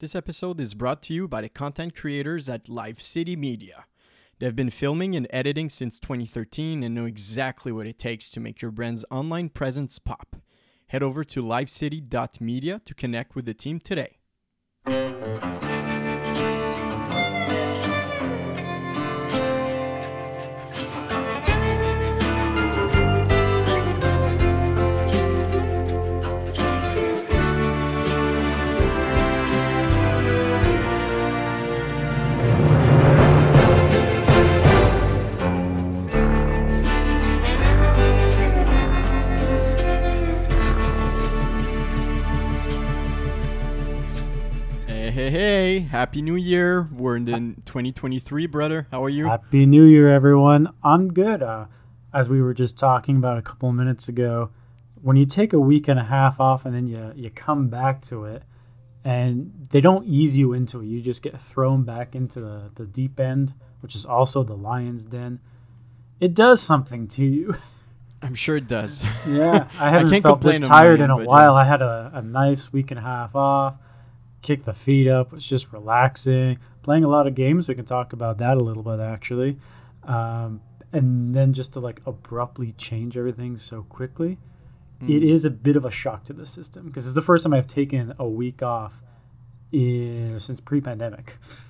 This episode is brought to you by the content creators at Live City Media. They've been filming and editing since 2013 and know exactly what it takes to make your brand's online presence pop. Head over to livecity.media to connect with the team today. Hey, hey, Happy New Year. We're in 2023, brother. How are you? Happy New Year, everyone. I'm good. Uh, as we were just talking about a couple of minutes ago, when you take a week and a half off and then you, you come back to it, and they don't ease you into it, you just get thrown back into the, the deep end, which is also the lion's den. It does something to you. I'm sure it does. Yeah, I haven't can't felt this tired in a while. yeah. I had a, a nice week and a half off. Kick the feet up. It's just relaxing. Playing a lot of games. We can talk about that a little bit actually. Um, and then just to like abruptly change everything so quickly, it Mm. is a bit of a shock to the system because it's the first time I've taken a week off in, since pre-pandemic.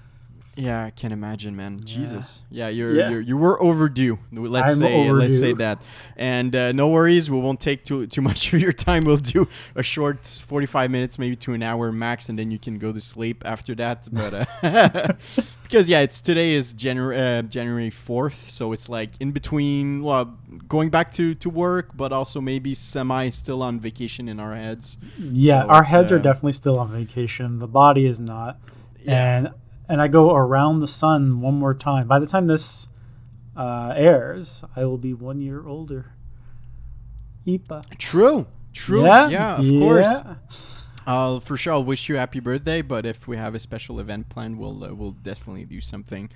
Yeah, I can imagine, man. Yeah. Jesus. Yeah, you're, Yeah. you're you were overdue. Let's I'm say let's say that. And uh, no worries, we won't take too too much of your time. We'll do a short 45 minutes, maybe to an hour max, and then you can go to sleep after that. But uh, because yeah, it's today is January uh, January 4th, so it's like in between. Well, going back to to work, but also maybe semi still on vacation in our heads. Yeah, So our heads are uh, definitely still on vacation. The body is not. Yeah. And and I go around the sun one more time. By the time this uh, airs, I will be one year older. Ipa. True. True. Yeah, Yeah, of course. yeah. I'll for sure. I'll wish you happy birthday. But if we have a special event planned, we'll uh, we'll definitely do something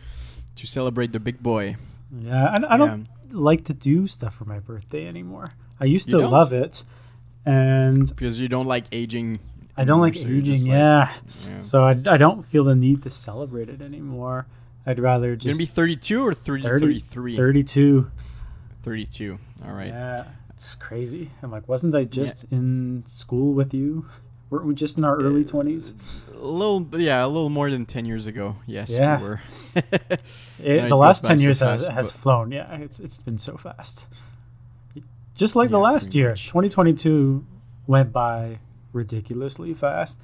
to celebrate the big boy. Yeah, I, I don't like to do stuff for my birthday anymore. I used You to don't? love it, and because you don't like aging. I don't like so aging. like- yeah, yeah. so I, I don't feel the need to celebrate it anymore. I'd rather You're just gonna be 32 or 30, 30, 33? 32. 32. All right. Yeah, it's crazy. I'm like, wasn't I just in school with you? Weren't we just in our early uh, twenties? A little, yeah, a little more than 10 years ago. Yes, Yeah. we were. The it last ten years has, fast, has flown. Yeah, it's it's been so fast. Just like the last year, much. 2022 went by ridiculously fast.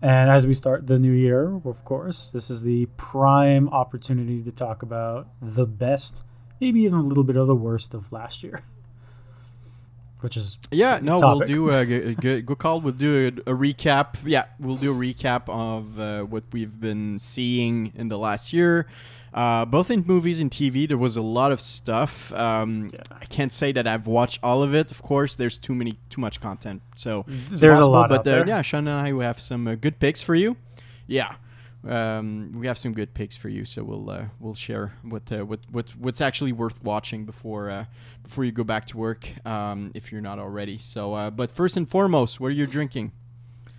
And as we start the new year, of course, this is the prime opportunity to talk about the best, maybe even a little bit of the worst of last year. Which is Yeah, no, we'll do a good, good call. We'll do a, a recap. Yeah, we'll do a recap of uh, what we've been seeing in the last year, uh, both in movies and TV. There was a lot of stuff. Um, Yeah. I can't say that I've watched all of it. Of course, there's too many, too much content. So it's There's impossible, lot But uh, yeah, Sean and I we have some uh, good picks for you. Yeah. Um, we have some good picks for you, so we'll uh, we'll share what uh, what what what's actually worth watching before uh, before you go back to work, um, if you're not already. So, uh, but first and foremost, what are you drinking?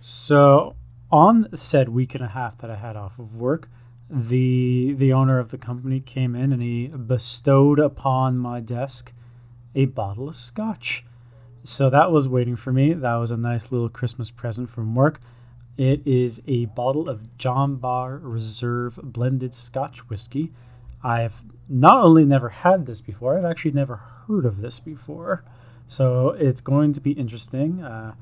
So on said week and a half that I had off of work, the the owner of the company came in and he bestowed upon my desk a bottle of scotch. So that was waiting for me. That was a nice little Christmas present from work. It is a bottle of John Barr Reserve blended Scotch whiskey. I've not only never had this before, I've actually never heard of this before. So it's going to be interesting. Uh,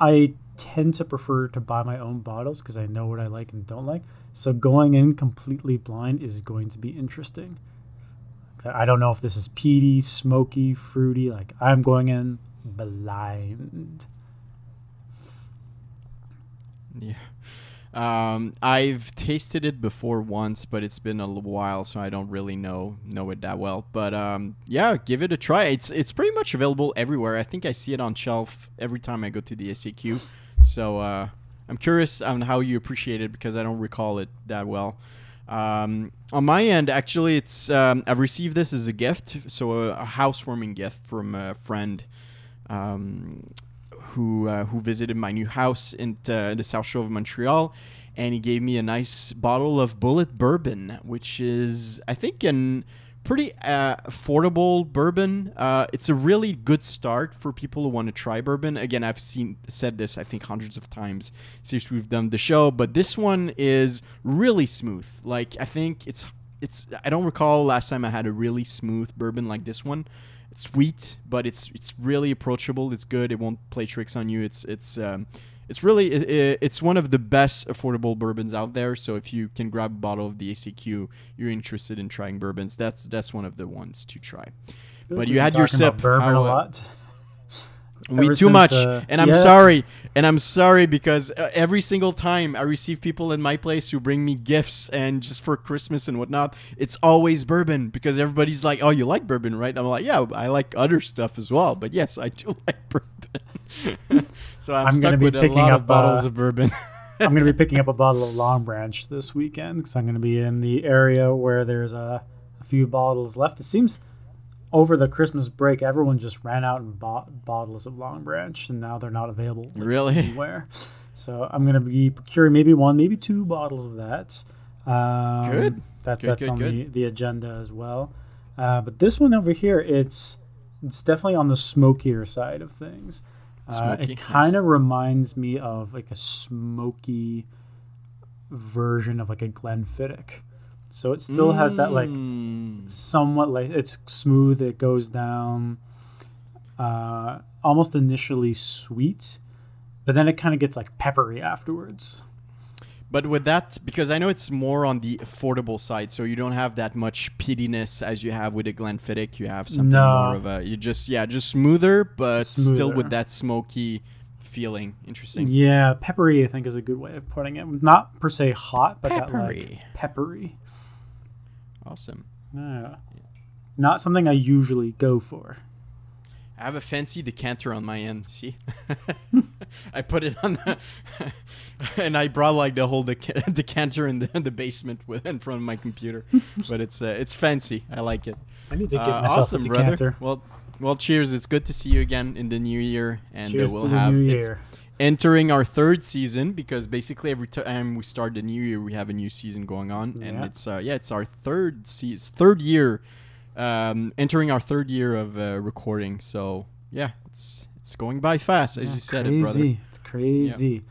I tend to prefer to buy my own bottles because I know what I like and don't like. So going in completely blind is going to be interesting. I don't know if this is peaty, smoky, fruity. Like I'm going in blind. Yeah. Um, I've tasted it before once, but it's been a while, so I don't really know know it that well. But um, yeah, give it a try. It's it's pretty much available everywhere. I think I see it on shelf every time I go to the SAQ. So uh, I'm curious on how you appreciate it because I don't recall it that well. Um, on my end, actually, it's um, I've received this as a gift, so a, a housewarming gift from a friend. Um, who uh, who visited my new house in uh, the South Shore of Montreal, and he gave me a nice bottle of Bulleit Bourbon, which is I think an pretty uh, affordable bourbon. Uh, it's a really good start for people who want to try bourbon. Again, I've seen said this I think hundreds of times since we've done the show, but this one is really smooth. Like I think it's it's I don't recall last time I had a really smooth bourbon like this one. It's sweet, but it's it's really approachable. It's good. It won't play tricks on you. It's it's um, it's really it, it's one of the best affordable bourbons out there. So if you can grab a bottle of the SAQ, you're interested in trying bourbons. That's that's one of the ones to try. But you had your sip. Bourbon How, a uh, lot. We too since, much, uh, and I'm yeah. sorry, and I'm sorry because uh, every single time I receive people in my place who bring me gifts and just for Christmas and whatnot, it's always bourbon because everybody's like, "Oh, you like bourbon, right?" I'm like, "Yeah, I like other stuff as well, but yes, I do like bourbon." so I'm, I'm stuck gonna be with a picking lot up, of bottles uh, of bourbon. I'm going to be picking up a bottle of Longbranch this weekend because I'm going to be in the area where there's a, a few bottles left. It seems over the Christmas break, everyone just ran out and bought bottles of Longbranch, and now they're not available Really? anywhere. So I'm going to be procuring maybe one, maybe two bottles of that. Um, Good. That's Good, that's good, on good. the the agenda as well. Uh, but this one over here, it's it's definitely on the smokier side of things. Uh, Smoky, it kind of reminds me of like a smoky version of like a Glenfiddich. So it still has that like Mm. somewhat like it's smooth. It goes down, uh, almost initially sweet, but then it kind of gets like peppery afterwards. But with that, because I know it's more on the affordable side, so you don't have that much peatiness as you have with a Glenfiddich. You have something No. more of a you just yeah, just smoother, but still with that smoky feeling. Interesting. Yeah, peppery I think is a good way of putting it. Not per se hot, but that Peppery. like peppery. Awesome. Yeah. Not something I usually go for. I have a fancy decanter on my end. See, I put it on, the and I brought like the whole deca- decanter in the, the basement with in front of my computer. but it's uh, it's fancy. I like it. I need to get Uh, myself awesome, a brother. decanter. Well, well, cheers. It's good to see you again in the new year, and Cheers uh, we'll to the have new it's year. Entering our third season because basically every time we start the new year, we have a new season going on, and it's uh, yeah, it's our third season, third year, um, entering our third year of uh, recording. So yeah, it's it's going by fast, as Yeah, you said crazy. it, brother. It's crazy.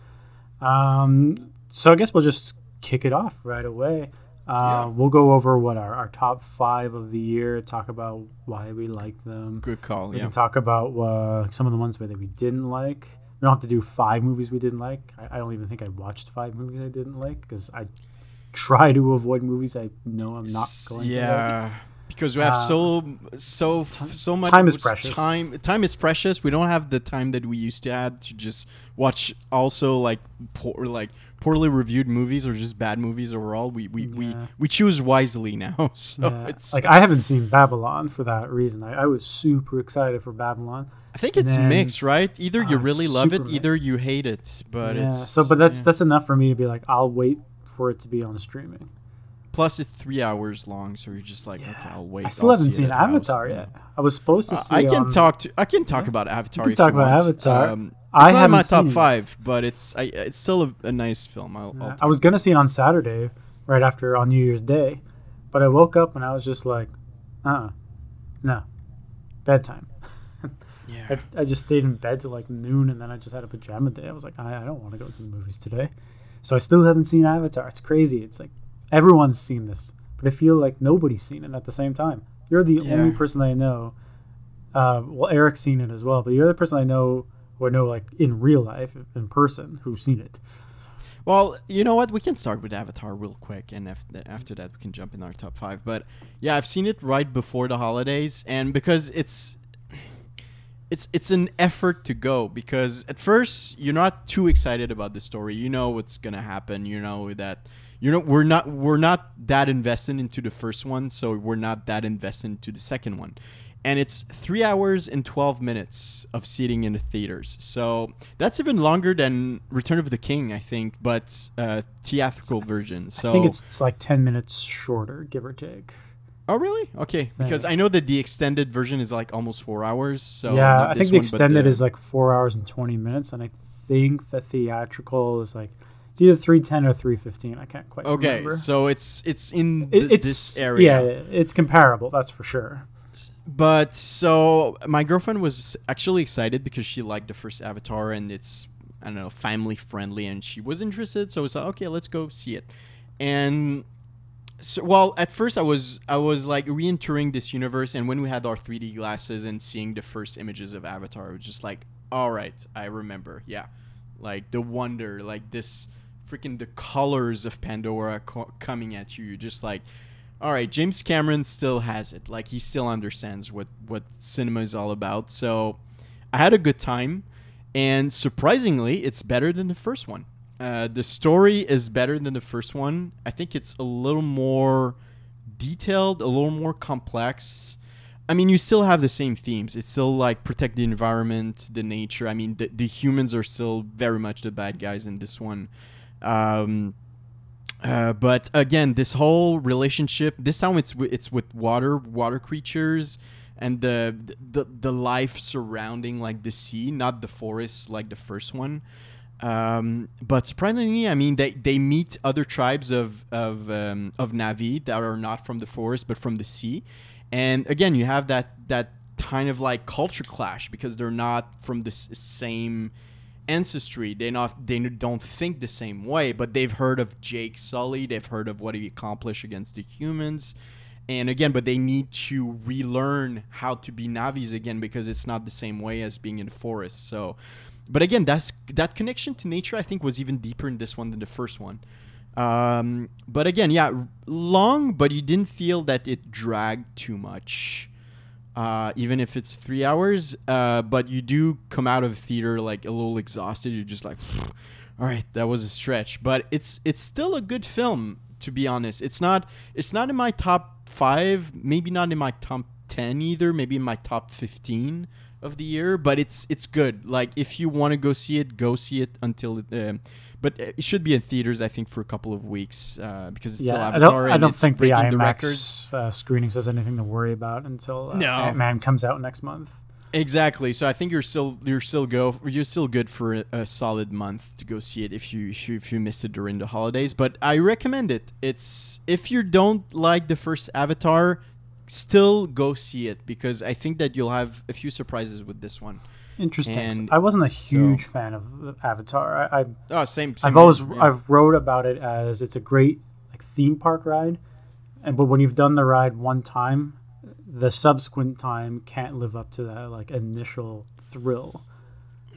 Um, so I guess we'll just kick it off right away. Uh, Yeah. We'll go over what our, our top five of the year, talk about why we like them. Good call. We Yeah. can talk about uh, some of the ones that we didn't like. We don't have to do five movies we didn't like. I, I don't even think I watched five movies I didn't like because I try to avoid movies I know I'm not going to like. Because we have Uh, so so so much time is precious. time time is precious we don't have the time that we used to have to just watch also like poor like poorly reviewed movies or just bad movies overall we we, we, Yeah. we choose wisely now so Yeah. it's like I haven't seen Babylon for that reason. I, I was super excited for Babylon. i think it's then- mixed right either you Oh, really love it super either you hate it but yeah. it's so, but that's that's enough for me to be like, I'll wait for it to be on streaming. Plus it's three hours long so you're just like okay i'll wait I still I'll haven't seen at house." Avatar yet. I was supposed to Uh, see. I can on- talk to I can talk Yeah. about Avatar. can talk about want. Avatar. Um, I in my top it. five, but it's I, it's still a, a nice film. I'll, Yeah, I was gonna see it on Saturday, right after on New Year's Day, but I woke up and I was just like, uh, uh no, bedtime. yeah. I, I just stayed in bed till like noon, and then I just had a pajama day. I was like, I, I don't want to go to the movies today, so I still haven't seen Avatar. It's crazy. It's like everyone's seen this, but I feel like nobody's seen it at the same time. You're the Yeah. only person I know. Uh, well, Eric's seen it as well, but you're the person I know I know like in real life, in person, who's seen it. Well, you know what? We can start with Avatar real quick, and after that, we can jump in our top five. But yeah, I've seen it right before the holidays, and because it's it's it's an effort to go because at first you're not too excited about the story. You know what's gonna happen. You know that you know we're not we're not that invested into the first one, so we're not that invested into the second one. And it's three hours and twelve minutes of seating in the theaters, so that's even longer than Return of the King, I think, but uh, theatrical version. So I think it's, it's like ten minutes shorter, give or take. oh really okay because I know that the extended version is like almost four hours. So yeah, I think the one, extended the- is like four hours and twenty minutes, and I think the theatrical is like It's either three ten or three fifteen. I can't quite remember. Okay, remember. so it's it's in It- th- it's this area. yeah, it's comparable. That's for sure. But so my girlfriend was actually excited because she liked the first Avatar and it's I don't know family friendly and she was interested. So I was like, okay, let's go see it. And so, well, at first I was I was like re-entering this universe, and when we had our 3D glasses and seeing the first images of Avatar, it was just like, all right, I remember, yeah, like the wonder, like this freaking the colors of Pandora co- coming at you. Just like, all right, James Cameron still has it. Like he still understands what what cinema is all about. So I had a good time, and surprisingly, it's better than the first one. Uh, the story is better than the first one. I think it's a little more detailed, a little more complex. I mean, you still have the same themes. It's still like protect the environment, the nature. I mean, the, the humans are still very much the bad guys in this one. Um, uh, but again, this whole relationship. This time it's it's with water, water creatures, and the the the life surrounding like the sea, not the forest like the first one. Um, but surprisingly, I mean, they, they meet other tribes of of um, of Na'vi that are not from the forest but from the sea, and again, you have that that kind of like culture clash because they're not from the same ancestry. They not they don't think the same way, but they've heard of Jake Sully. They've heard of what he accomplished against the humans. And again, but they need to relearn how to be Na'vis again because it's not the same way as being in the forest. So, but again, that's that connection to nature. I think was even deeper in this one than the first one. Um, but again, yeah, long, but you didn't feel that it dragged too much uh, even if it's three hours. Uh, but you do come out of theater like a little exhausted. You're just like, all right, that was a stretch. But it's it's still a good film to be honest. It's not it's not in my top five, maybe not in my top ten either. Maybe in my top fifteen of the year. But it's it's good. Like if you want to go see it, go see it until it. Um, but it should be in theaters, I think, for a couple of weeks uh, because it's still Yeah, I Avatar don't. I don't think the breaking the records. IMAX uh, screenings has anything to worry about until uh, No. Ant Man comes out next month. Exactly. So I think you're still you're still go you're still good for a, a solid month to go see it if you if you, if you missed it during the holidays. But I recommend it. It's if you don't like the first Avatar, still go see it because I think that you'll have a few surprises with this one. Interesting. And I wasn't a so- huge fan of Avatar. I, I Oh, same. same I've always yeah. I've wrote about it as it's a great like theme park ride, and but when you've done the ride one time, the subsequent time can't live up to that like initial thrill.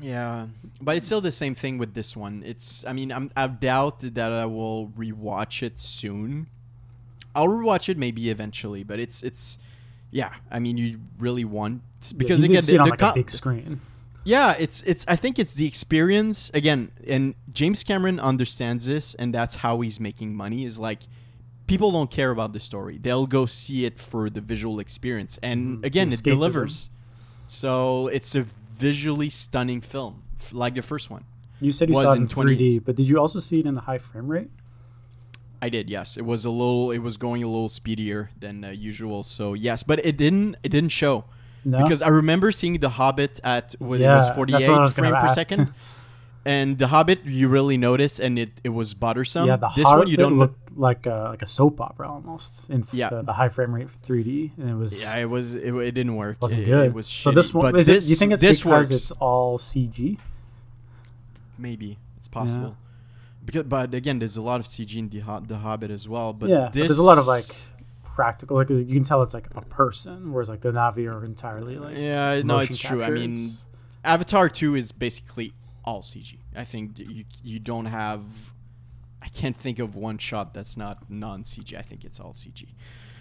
Yeah, but it's still the same thing with this one. It's I mean I'm I doubt that I will rewatch it soon. I'll rewatch it maybe eventually, but it's it's yeah. I mean you really want because you again did see it the, on the like a big screen. Yeah it's it's I think it's the experience again, and James Cameron understands this, and that's how he's making money. Is like people don't care about the story; they'll go see it for the visual experience, and Mhm. again it delivers. So it's a visually stunning film, like the first one. You said you saw it in in 20 3D, but did you also see it in the high frame rate? I did, yes. It was a little. It was going a little speedier than uh, usual. So yes, but it didn't. It didn't show No, because I remember seeing The Hobbit at what Yeah, it was that's what I 48 was frame per second, and The Hobbit you really notice, and it, it was bothersome. yeah, the this Hobbit one you don't. look like a, like a soap opera almost in Yeah. the, the high frame rate for 3D, and it was yeah, it was. It, it didn't work. wasn't it, good. It was so this one But is this, it? You think it's this because works? it's all CG? Maybe it's possible. Because, but again, there's a lot of CG in the, the Hobbit as well. But yeah, but there's a lot of like practical. Like you can tell it's like a person, whereas like the Na'vi are entirely like. Yeah, no, it's true. I mean, Avatar 2 is basically all CG. I think you you don't have I can't think of one shot that's not non-CG. I think it's all CG.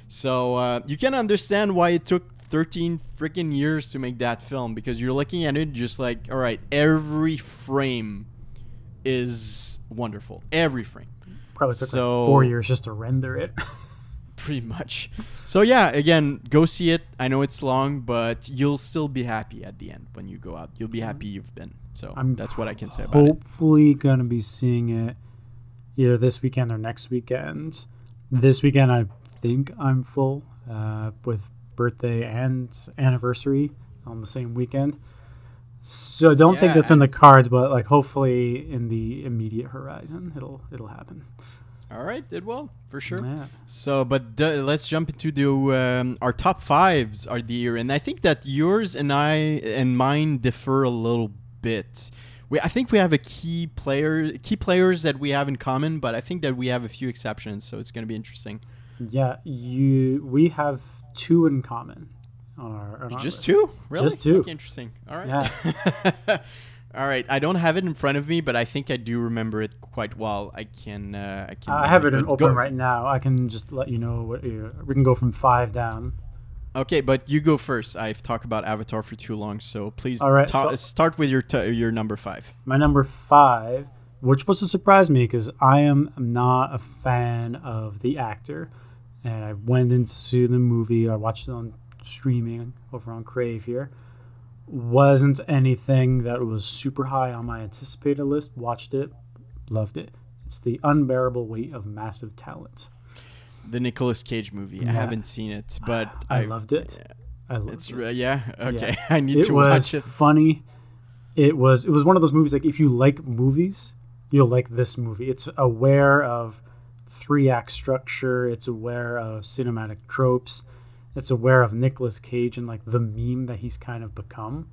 So uh, you can understand why it took 13 freaking years to make that film because you're looking at it just like, all right, every frame is wonderful. Every frame probably took so- like four years just to render it. pretty much. So yeah, again, go see it. I know it's long, but you'll still be happy at the end when you go out. You'll be happy you've been. So I'm that's what I can say about it. Hopefully, gonna be seeing it either this weekend or next weekend. This weekend, I think I'm full uh, with birthday and anniversary on the same weekend. So don't think Yeah, that's in the cards, but like hopefully in the immediate horizon, it'll it'll happen. All right, did well for sure. Yeah. So, but d- let's jump into the um, our top fives are the year, and I think that yours and I and mine differ a little bit. We, I think we have a key player, key players that we have in common, but I think that we have a few exceptions, so it's going to be interesting. Yeah, you we have two in common on our, on our Just list. two, really? Just two. Okay, interesting. All right. All right. I don't have it in front of me, but I think I do remember it quite well. I can. Uh, I can. I have it in go- open right now. I can just let you know what you, we can go from five down. Okay, but you go first. I've talked about Avatar for too long, so please All right, ta- so- start with your t- your number five. My number five, which was to surprise me because I am not a fan of the actor, and I went into the movie. I watched it on streaming over on Crave here. Wasn't anything that was super high on my anticipated list. Watched it, loved it. It's the unbearable weight of massive talent. The Nicolas Cage movie. I haven't seen it, but I loved it. I loved It's it. yeah. Okay, Yeah. I need it to watch it. funny. It was it was one of those movies like if you like movies, you'll like this movie. It's aware of three act structure. It's aware of cinematic tropes. It's aware of Nicolas Cage and like the meme that he's kind of become.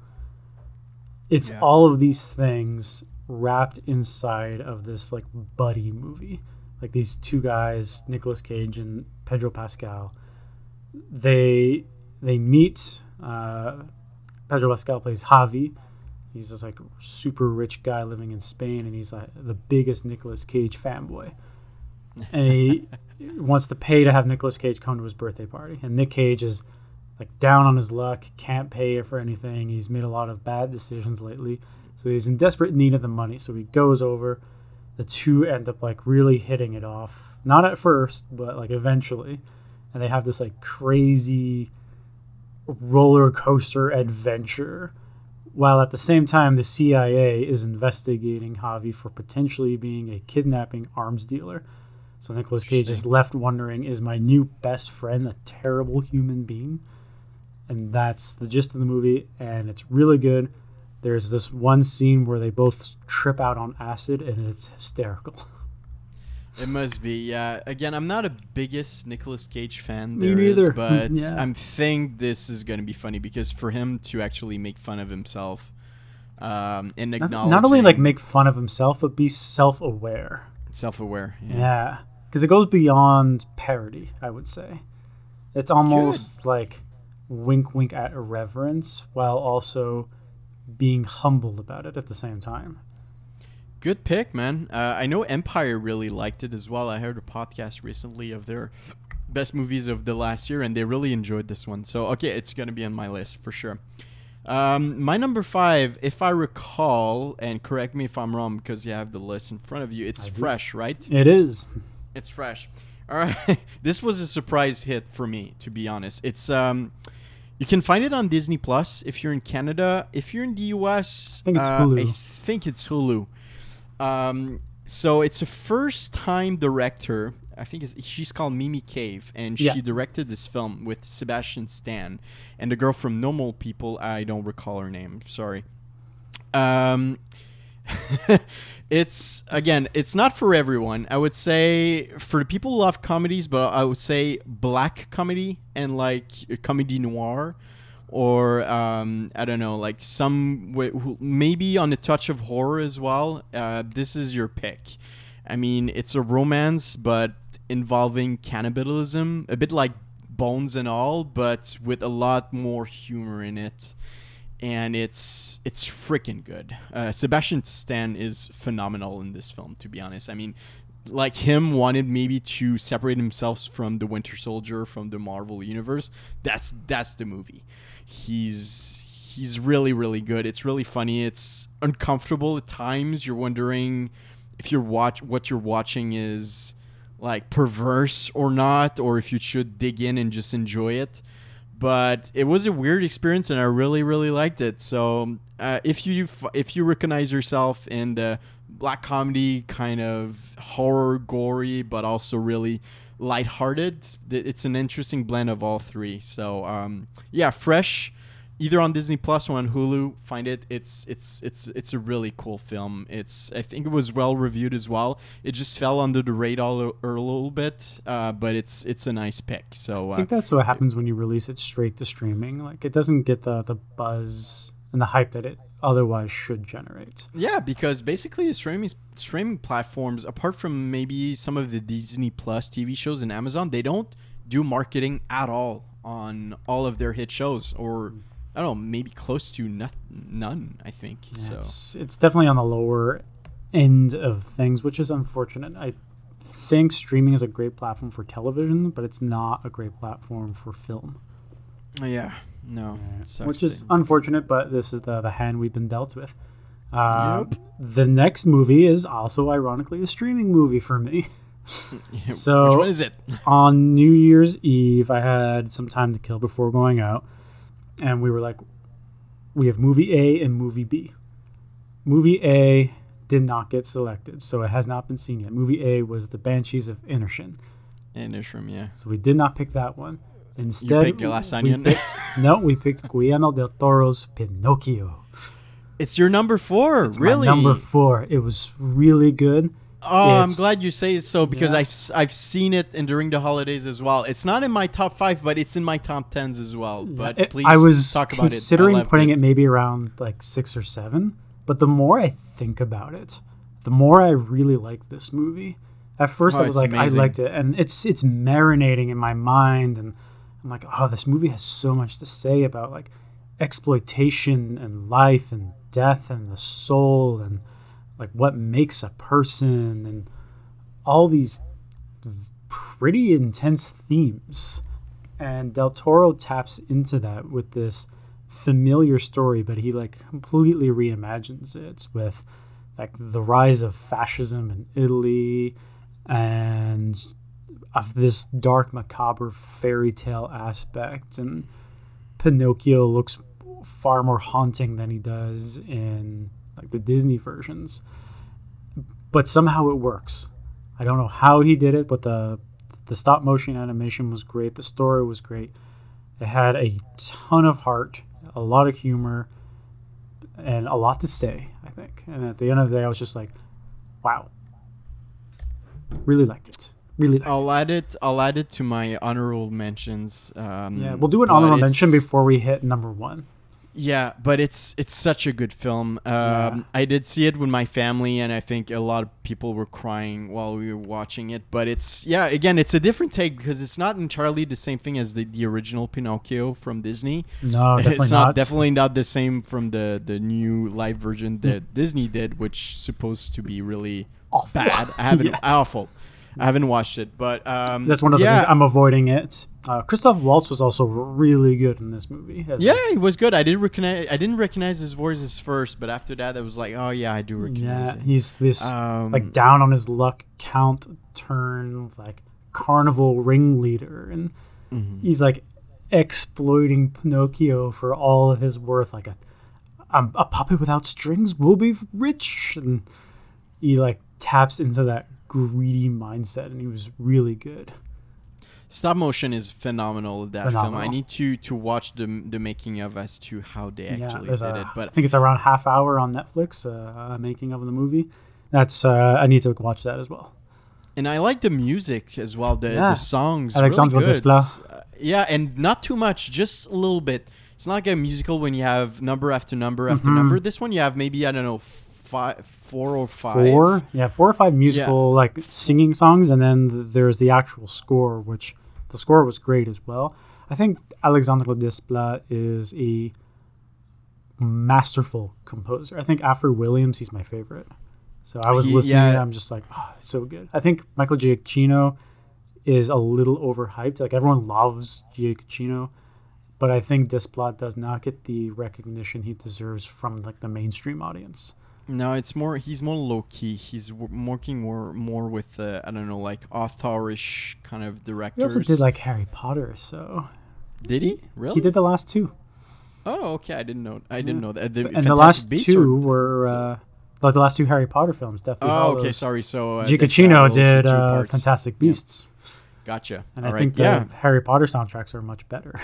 It's Yeah. all of these things wrapped inside of this like buddy movie. Like these two guys, Nicolas Cage and Pedro Pascal. They they meet. Uh, Pedro Pascal plays Javi. He's this like super rich guy living in Spain, and he's like the biggest Nicolas Cage fanboy. And he wants to pay to have Nicolas Cage come to his birthday party. And Nick Cage is like down on his luck, can't pay for anything. He's made a lot of bad decisions lately, so he's in desperate need of the money. So he goes over. The two end up like really hitting it off. Not at first, but like eventually, and they have this like crazy roller coaster adventure while at the same time the CIA is investigating Javi for potentially being a kidnapping arms dealer. So Nicolas Cage is left wondering is my new best friend a terrible human being? And that's the gist of the movie and it's really good. There's this one scene where they both trip out on acid and it's hysterical. It must be, yeah. Again, I'm not a biggest Nicolas Cage fan. Me there is, but Yeah. I'm think this is gonna be funny because for him to actually make fun of himself, um, and Not, acknowledge not only like make fun of himself but be self-aware. Self-aware. Yeah. Yeah, because it goes beyond parody. I would say it's almost like wink, wink at irreverence, while also being humble about it at the same time. Good pick, man. Uh, I know Empire really liked it as well. I heard a podcast recently of their best movies of the last year, and they really enjoyed this one. So, okay, it's going to be on my list for sure. Um, my number five, if I recall, and correct me if I'm wrong because you have the list in front of you, it's I do. fresh, right? It is. It's fresh. All right. this was a surprise hit for me, to be honest. It's um, you can find it on Disney Plus if you're in Canada. If you're in the US, I think it's uh, Hulu. I think it's Hulu. Um, so it's a first-time director. I think it's, she's called Mimi Cave, and Yeah. she directed this film with Sebastian Stan and the girl from Normal People. I don't recall her name. Sorry. Um, it's again, it's not for everyone. I would say for the people who love comedies, but I would say black comedy and like comedy noir, or um, I don't know, like some maybe on a touch of horror as well. Uh, this is your pick. I mean, it's a romance, but involving cannibalism, a bit like Bones and all, but with a lot more humor in it and it's it's freaking good. Uh, Sebastian Stan is phenomenal in this film, to be honest. I mean, like him wanted maybe to separate himself from the Winter Soldier from the Marvel universe. That's that's the movie. He's he's really really good. It's really funny. It's uncomfortable at times. You're wondering if you're watch what you're watching is like perverse or not, or if you should dig in and just enjoy it but it was a weird experience and I really really liked it. So uh, if you if you recognize yourself in the black comedy kind of horror gory but also really lighthearted, th- it's an interesting blend of all three. So um, yeah, fresh. either on Disney Plus or on Hulu. Find it. It's it's it's it's a really cool film. It's I think it was well reviewed as well. It just fell under the radar a, a little bit, uh, but it's it's a nice pick. So I uh, think that's what happens when you release it straight to streaming. Like it doesn't get the the buzz and the hype that it otherwise should generate. yeah, because basically the streaming streaming platforms, apart from maybe some of the Disney Plus TV shows and Amazon, they don't do marketing at all on all of their hit shows or. I don't know, maybe close to noth- none. I think Yeah, so. It's it's definitely on the lower end of things, which is unfortunate. I think streaming is a great platform for television, but it's not a great platform for film. Yeah, no, which is unfortunate, but this is the, the hand we've been dealt with. Um, Yep. The next movie is also ironically a streaming movie for me. So- which one is it? On New Year's Eve, I had some time to kill before going out, and we were like, we have movie A and movie B. Movie A did not get selected, so it has not been seen yet. Movie A was The Banshees of Inisherin, And yeah. so we did not pick that one. Instead, picked Glass we Onion. picked- no, we picked Guillermo del Toro's Pinocchio. It's your number four, It's my really? number four. It was really good. oh, I'm glad you say so because Yeah. I've I've seen it and during the holidays as well. It's not in my top five, but it's in my top tens as well. But It- please I was talk about it. Considering loved putting it. maybe around like six or seven, but the more I think about it, the more I really like this movie. At first, Oh, I was like, amazing. I liked it, and it's it's marinating in my mind, and I'm like, oh, this movie has so much to say about like exploitation and life and death and the soul and like what makes a person and all these pretty intense themes. And Del Toro taps into that with this familiar story, but he like completely reimagines it with like the rise of fascism in Italy and of this dark macabre fairy tale aspect and Pinocchio looks far more haunting than he does in like the Disney versions. But somehow it works. I don't know how he did it, but the the stop motion animation was great. The story was great. It had a ton of heart, a lot of humor, and a lot to say, I think. And at the end of the day, I was just like, wow. Really liked it. Really liked I'll add it. I'll add it to my honorable mentions. Um. Yeah, we'll do an honorable mention before we hit number one. Yeah, but it's it's such a good film. Um, Yeah. I did see it with my family, and I think a lot of people were crying while we were watching it. But it's yeah, again, it's a different take because it's not entirely the same thing as the, the original Pinocchio from Disney. No, definitely it's not, not. definitely not the same from the the new live version that Disney did, which supposed to be really Awful. bad. I haven't Yeah. awful. I haven't watched it, but um, That's one of the yeah, things I'm avoiding it. Uh, Christoph Waltz was also really good in this movie. Yeah, it was good. I didn't recognize. I didn't recognize his voices first, but after that, I was like, oh yeah, I do recognize yeah. it. He's this Um, like down on his luck count turn like carnival ringleader, and mhm. he's like exploiting Pinocchio for all of his worth. Like a a, a puppet without strings will be rich, and he like taps into that greedy mindset, and he was really good. Stop motion is phenomenal. That film. I need to to watch the the making of as to how they actually there's did a- it. But I think it's around half hour on Netflix, uh, uh, making of the movie. That's uh, I need to watch that as well. and I like the music as well. The Yeah. the songs. Alexandre really good. Uh, yeah, and not too much, just a little bit. It's not like a musical when you have number after number after Mhm. number. This one you have maybe I don't know five, four or five. Four, yeah, four or five musical like singing songs, and then th- there's the actual score, which the score was great as well. I think Alexandre Desplat is a masterful composer. I think after Williams, he's my favorite. So I was listening, yeah. and I'm just like, oh, so good. I think Michael Giacchino is a little overhyped. Like everyone loves Giacchino, but I think Desplat does not get the recognition he deserves from like the mainstream audience. No, it's more. He's more low key. He's w- working more more with uh, I don't know, like authorish kind of directors. He also did like Harry Potter, so Did he really? he did the last two. Oh, okay. I didn't know. I didn't Yeah. know that. The and the last Beasts two or- were uh, like the last two Harry Potter films. Deathly Oh, okay. Sorry. So uh, Giacchino did uh. Fantastic Yeah. Beasts, Gotcha. and All I right. think the yeah. Harry Potter soundtracks are much better.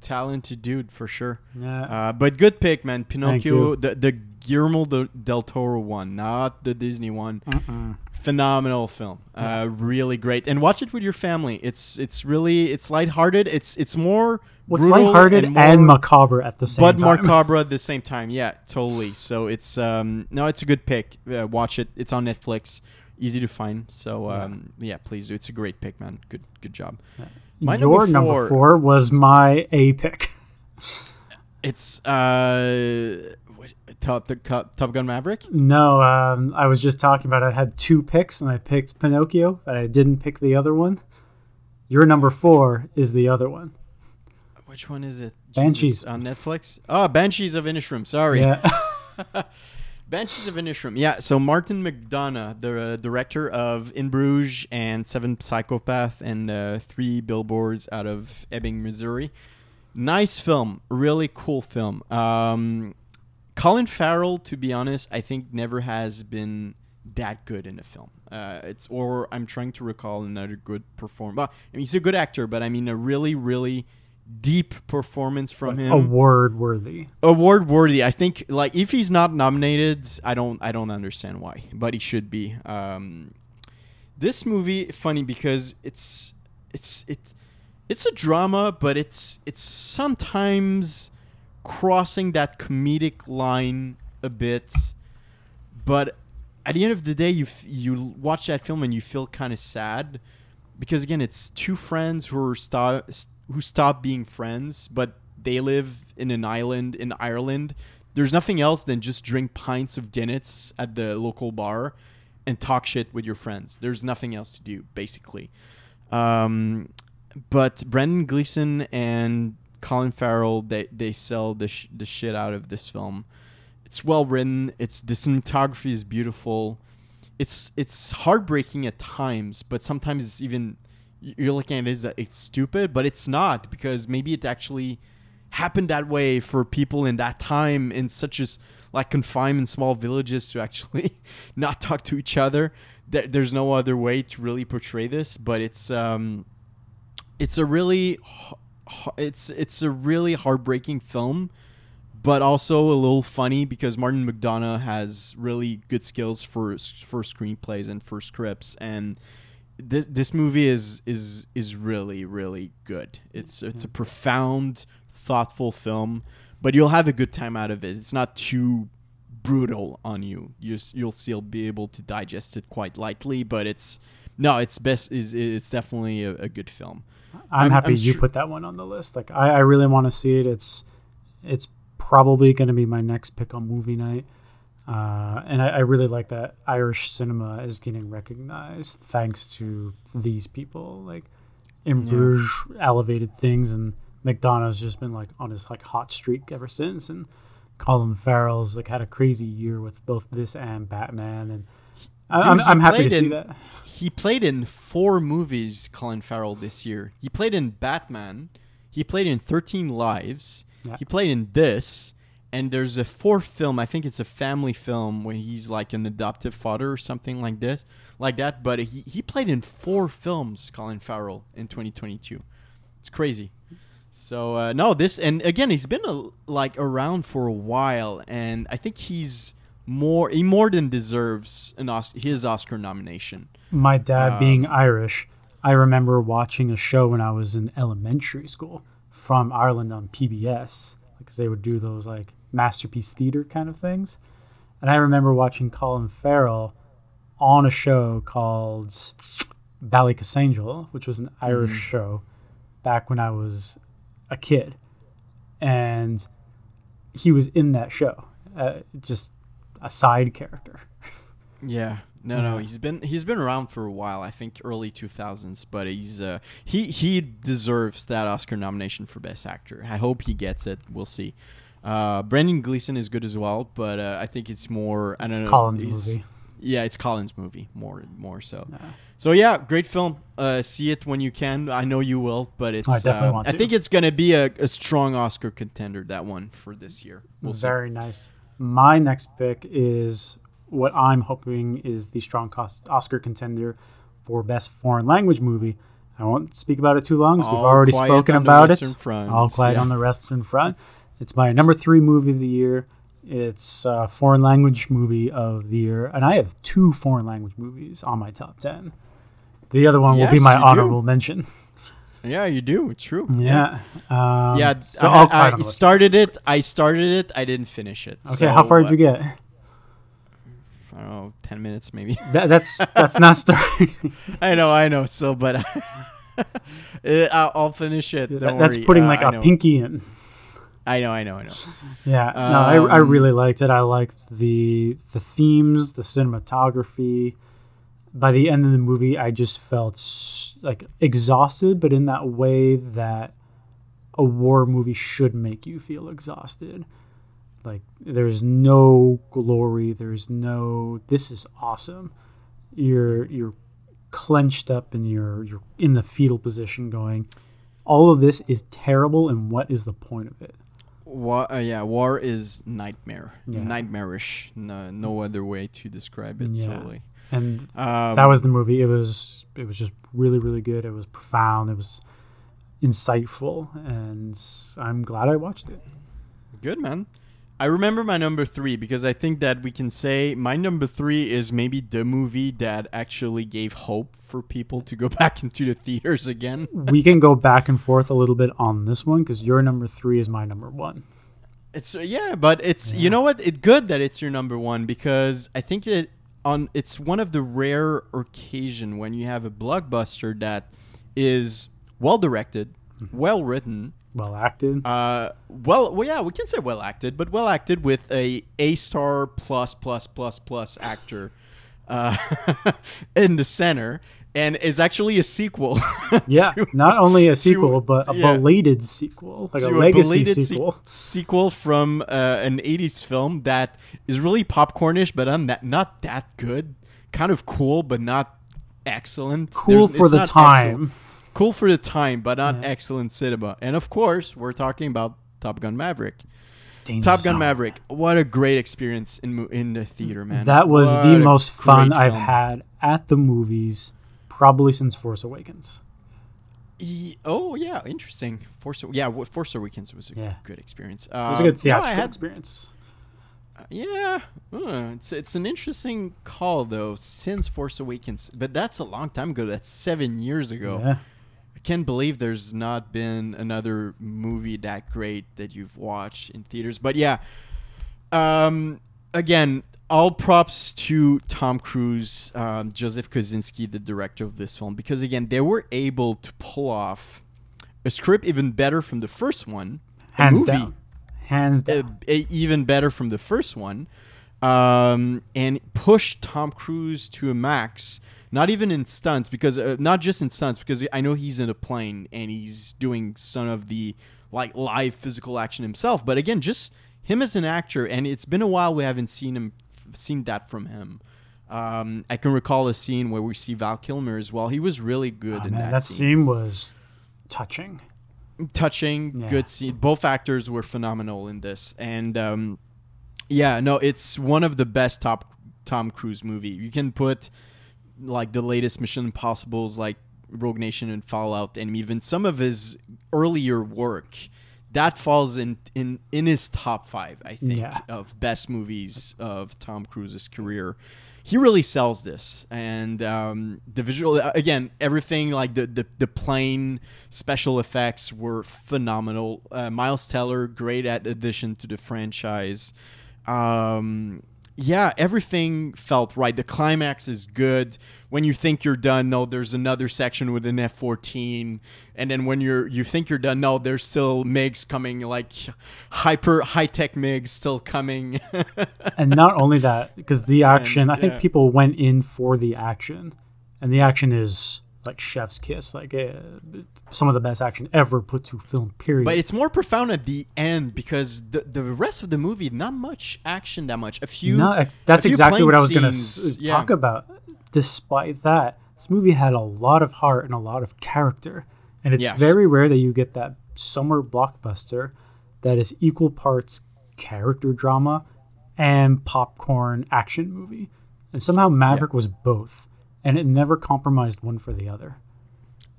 talented dude for sure. Yeah. Uh, but good pick, man. Pinocchio, the the Guillermo del, Toro one, not the Disney one. Phenomenal film. Uh, really great. And watch it with your family. It's it's really it's lighthearted. It's it's more What's brutal lighthearted and, and, macabre at the same but time. macabre at the same time. Yeah, totally. So it's um no, it's a good pick. Uh, watch it. It's on Netflix. Easy to find. So Yeah. um yeah, please do. It's a great pick, man. Good good job. Yeah. My Your number number four- four was my A pick. It's uh Top the Top Gun Maverick. No, um, I was just talking about I had two picks and I picked Pinocchio, but I didn't pick the other one. Your number four is the other one. Which one is it? Banshees. Jesus, on Netflix. Oh, Banshees of Inisherin. Sorry. Yeah. Banshees of Inisherin. Yeah. So Martin McDonagh, the uh, director of In Bruges and Seven Psychopath and uh, Three Billboards out of Ebbing, Missouri. Nice film. Really cool film. Um, Colin Farrell, to be honest, I think never has been that good in a film. Uh, it's or I'm trying to recall another good performance. Well, I mean, he's a good actor, but I mean a really, really deep performance from him Award worthy. award worthy. I think like if he's not nominated, I don't I don't understand why, but he should be. Um, this movie funny because it's it's it it's a drama, but it's it's sometimes crossing that comedic line a bit. But at the end of the day, you f- you watch that film and you feel kind of sad because again, it's two friends who are sto- who stop being friends, but they live in an island in Ireland. There's nothing else than just drink pints of Guinness at the local bar and talk shit with your friends. There's nothing else to do, basically. Um, but Brendan Gleeson and Colin Farrell, they, they sell the, sh- the shit out of this film. It's well written. It's the cinematography is beautiful. It's it's heartbreaking at times, but sometimes it's even you're looking at it as it's stupid, but it's not because maybe it actually happened that way for people in that time in such as like confined in small villages to actually not talk to each other. There, there's no other way to really portray this, but it's um, it's a really it's it's a really heartbreaking film but also a little funny because Martin McDonagh has really good skills for for screenplays and for scripts, and this this movie is is is really really good. It's it's a mm-hmm. profound, thoughtful film, but you'll have a good time out of it. It's not too brutal on you. You you'll still be able to digest it quite lightly, but it's no, it's best is it's definitely a, a good film. I'm, I'm- happy I'm you su- put that one on the list. Like I, I really want to see it. It's it's probably going to be my next pick on movie night. Uh, and I, I really like that Irish cinema is getting recognized thanks to these people. Like in Yeah. Elevated things, and McDonagh's just been like on his like hot streak ever since. And Colin Farrell's like had a crazy year with both this and Batman, and Dude, I'm, I'm happy to see in- that. He played in four movies, Colin Farrell, this year. He played in Batman. He played in 13 Lives. Yeah. He played in this. And there's a fourth film. I think it's a family film where he's like an adoptive father or something like this, like that. But he, he played in four films, Colin Farrell, in 2022. It's crazy. So uh, no, this and again, he's been a, like around for a while, and I think he's more he more than deserves an his Oscar nomination. My dad Um, being Irish, I remember watching a show when I was in elementary school from Ireland on PBS because they would do those like masterpiece theater kind of things. And I remember watching Colin Farrell on a show called Ballykissangel, which was an Irish Mhm. show back when I was a kid. And he was in that show, uh, just a side character. Yeah. No, no, he's been he's been around for a while. I think early 2000s, but he's uh, he he deserves that Oscar nomination for best actor. I hope he gets it. We'll see. Uh, Brendan Gleeson is good as well, but uh, I think it's more I don't know. Colin's movie. Yeah, it's Colin's movie more more so. Yeah. So yeah, great film. Uh, see it when you can. I know you will, but it's. I definitely uh, want I to. think it's gonna be a, a strong Oscar contender. That one for this year. We'll see. Very nice. My next pick is what I'm hoping is the strong cost Oscar contender for best foreign language movie, I won't speak about it too long because we've already spoken about it. Front, All Quiet yeah. on the Western Front. It's my number three movie of the year. It's a foreign language movie of the year, and I have two foreign language movies on my top ten. The other one will be my you do. honorable mention. Yeah, you do. It's true. Yeah. Um, Yeah, so I, I- I started it. I started it. I didn't finish it. Okay, how far did you get? I don't know, ten minutes maybe. That, that's that's not starting. I know, I know. So, but Uh, I'll, I'll finish it. That- that's worry. putting Uh, like I a know. pinky in. I know, I know, I know. Yeah, no, I, I Um, really liked it. I liked the the themes, the cinematography. By the end of the movie, I just felt like exhausted, but in that way that a war movie should make you feel exhausted. Like there's no glory, there's no this is awesome. You're you're clenched up and you're you're in the fetal position going all of this is terrible and what is the point of it? War, uh, yeah, war is nightmare, Yeah. nightmarish. No, no other way to describe it. Yeah. Totally. And Um, that was the movie. It was it was just really really good. It was profound. It was insightful, and I'm glad I watched it. Good man. I remember my number three because I think that we can say my number three is maybe the movie that actually gave hope for people to go back into the theaters again. we can go back and forth a little bit on this one because your number three is my number one. It's uh, yeah, but it's Yeah. you know what? It's good that it's your number one because I think it on it's one of the rare occasion when you have a blockbuster that is well directed, Mm-hmm. well written, Well acted. uh, well, well, yeah, we can say well acted, but well acted with a A star plus plus plus plus actor uh, in the center, and is actually a sequel. yeah, to- not only a sequel, but a yeah. belated sequel, like a to legacy belated se- sequel. sequel from uh, an 80s film that is really popcornish, but un- not that good. Kind of cool, but not excellent. cool There's- for the time. excellent. Cool for the time, but not Yeah. excellent cinema. And of course, we're talking about Top Gun Maverick. Top Gun. Maverick. What a great experience in in the theater, man. That was What the most fun I've film. had at the movies, probably since Force Awakens. E- oh yeah, interesting. Force yeah, Force Awakens was a Yeah. good experience. It was a Uh, good theatrical I had experience. Yeah, uh, it's it's an interesting call though. Since Force Awakens, but that's a long time ago. That's seven years ago. Yeah. I can't believe there's not been another movie that great that you've watched in theaters. But yeah, um, again, all props to Tom Cruise, um, Joseph Kosinski, the director of this film, because again, they were able to pull off a script even better from the first one. Hands movie down. Hands down. a- even better from the first one, um, and push Tom Cruise to a max. Not even in stunts, because uh, not just in stunts, because I know he's in a plane and he's doing some of the like live physical action himself. But again, just him as an actor, and it's been a while we haven't seen him seen that from him. Um, I can recall a scene where we see Val Kilmer as well. He was really good Oh, in man, that, that scene scene was touching. touching Yeah. good scene both actors were phenomenal in this and um yeah no it's one of the best top tom cruise movie you can put like the latest mission impossibles like rogue nation and fallout and even some of his earlier work that falls in in in his top five i think Yeah. of best movies of tom cruise's career. He really sells this and um, the visual again everything like the, the the plane special effects were phenomenal. Uh, miles teller great addition to the franchise. Um, yeah everything felt right. The climax is good. When you think you're done no there's another section with an f-14 and then when you're you think you're done no there's still migs coming like hyper high-tech migs still coming. And not only that, because the action, I think yeah. people went in for the action, and the action is like chef's kiss, like uh, some of the best action ever put to film. Period. But it's more profound at the end because the the rest of the movie, not much action, that much. A few. no, ex- that's few exactly what I was going to s- yeah. talk about. Despite that, this movie had a lot of heart and a lot of character, and it's Yes. very rare that you get that summer blockbuster that is equal parts character drama and popcorn action movie. And somehow Maverick was both, and it never compromised one for the other.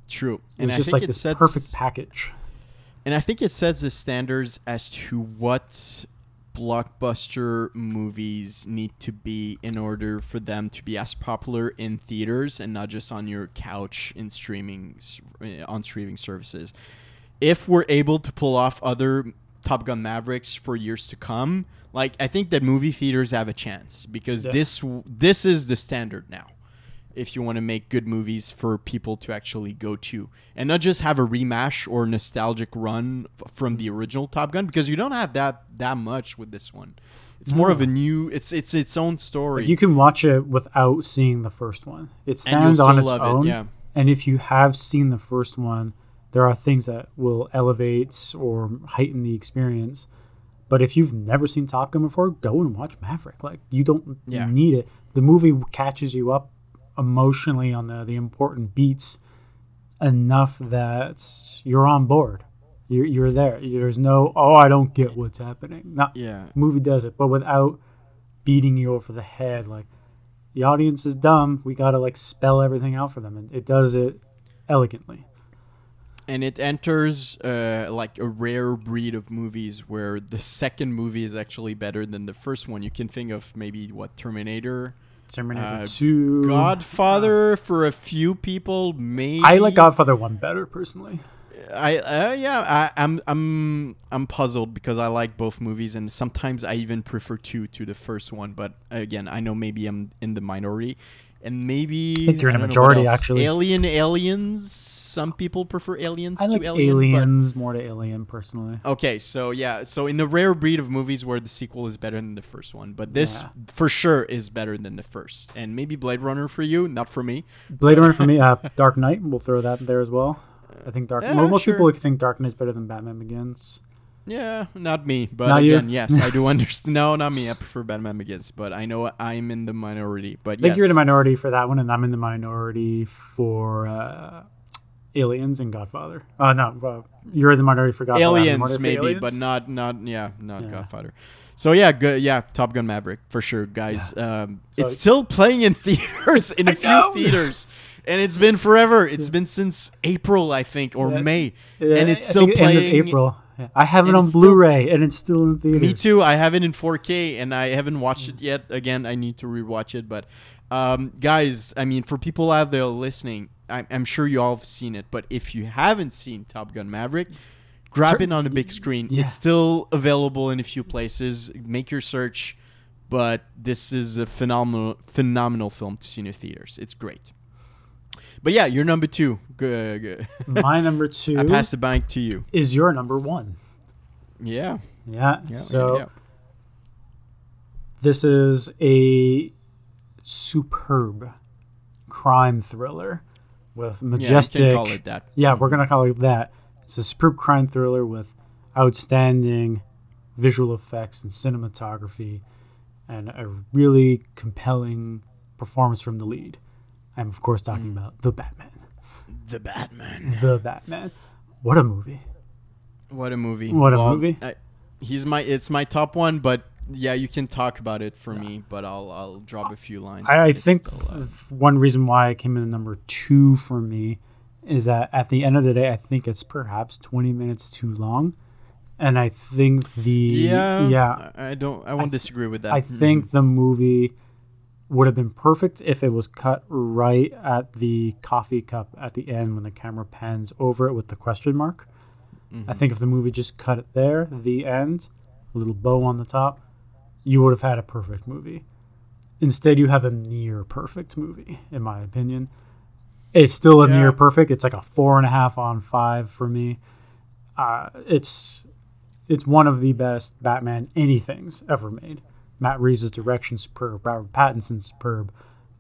True. And was I just think like it this sets perfect package. and I think it sets the standards as to what blockbuster movies need to be in order for them to be as popular in theaters and not just on your couch in streaming uh, on streaming services. If we're able to pull off other Top Gun Mavericks for years to come, like I think that movie theaters have a chance because Yeah. this this is the standard now if you want to make good movies for people to actually go to and not just have a remash or nostalgic run f- from the original Top Gun because you don't have that that much with this one. It's more of a new it's it's its own story. You can watch it without seeing the first one. It stands on its own. it. Yeah. And if you have seen the first one, there are things that will elevate or heighten the experience. But if you've never seen Top Gun before, go and watch Maverick. Like you don't Yeah. need it. The movie catches you up emotionally on the, the important beats enough that you're on board. You're, you're there. There's no, oh, I don't get what's happening. Not, Yeah. movie does it, but without beating you over the head. Like the audience is dumb. We gotta like spell everything out for them, and it does it elegantly. and it enters uh, like a rare breed of movies where the second movie is actually better than the first one. You can think of maybe what Terminator, Terminator Uh, Two, Godfather for a few people. Maybe I like Godfather One better personally. I uh, yeah I, I'm I'm I'm puzzled because I like both movies and sometimes I even prefer two to the first one. But again, I know maybe I'm in the minority, and maybe I think you're in a don't know what majority, actually. Alien, aliens. Some people prefer aliens I to like Alien, but- Aliens more to Alien personally. Okay, so yeah, so in the rare breed of movies where the sequel is better than the first one, but this Yeah. for sure is better than the first, and maybe Blade Runner for you, not for me. Blade Runner for me, uh, Dark Knight. We'll throw that in there as well. I think Dark. Yeah, mo- most sure. people think Dark Knight's better than Batman Begins. Yeah, not me, but Not again, yes, I do understand. No, not me. I prefer Batman Begins, but I know I'm in the minority. But I think yes, you're in the minority for that one, and I'm in the minority for uh, Aliens and Godfather. Uh, no, uh, you're the minority for Godfather. I'm in the aliens maybe, Aliens. but not not yeah, not Yeah. Godfather. So yeah, good. Yeah, Top Gun Maverick for sure, guys. Um, So- it's still playing in theaters in a I few know. theaters, and it's been forever. It's been since April, I think, or Yeah. May, Yeah, and it's I still think end playing. April. Yeah. I have it on Blu-ray, and it's still in theaters. Me too. I have it in 4K, and I haven't watched it yet. Again, I need to rewatch it. But um, guys, I mean, for people out there listening, I'm, sure you all have seen it. But if you haven't seen Top Gun Maverick, grab it on the big screen. Yeah. It's still available in a few places. Make your search. But this is a phenomenal, phenomenal film to see in the theaters. It's great. But yeah, you're number two. Good. good. My number two I pass the bank to you. is your number one. Yeah. Yeah. Yeah. so yeah. this is a superb crime thriller with Yeah, majestic. can call it that. Yeah, we're gonna call it that. It's a superb crime thriller with outstanding visual effects and cinematography, and a really compelling performance from the lead. I'm of course talking Mm. about the Batman. The Batman. The Batman. What a movie! What a movie! What a movie. I, he's my it's my top one, but yeah, you can talk about it for me, but I'll I'll drop a few lines. I, I think still, uh, one reason why it came in number two for me is that at the end of the day, I think it's perhaps 20 minutes too long, and I think the yeah, yeah I I don't I won't th- disagree with that. I Mhm. think the movie would have been perfect if it was cut right at the coffee cup at the end when the camera pans over it with the question mark. Mhm. I think if the movie just cut it there, the end, a little bow on the top, you would have had a perfect movie. Instead, you have a near perfect movie, in my opinion. It's still a Yeah. near perfect. It's like a four and a half on five for me. Uh, it's it's one of the best Batman anythings ever made. Matt Reeves' direction superb. Robert Pattinson superb.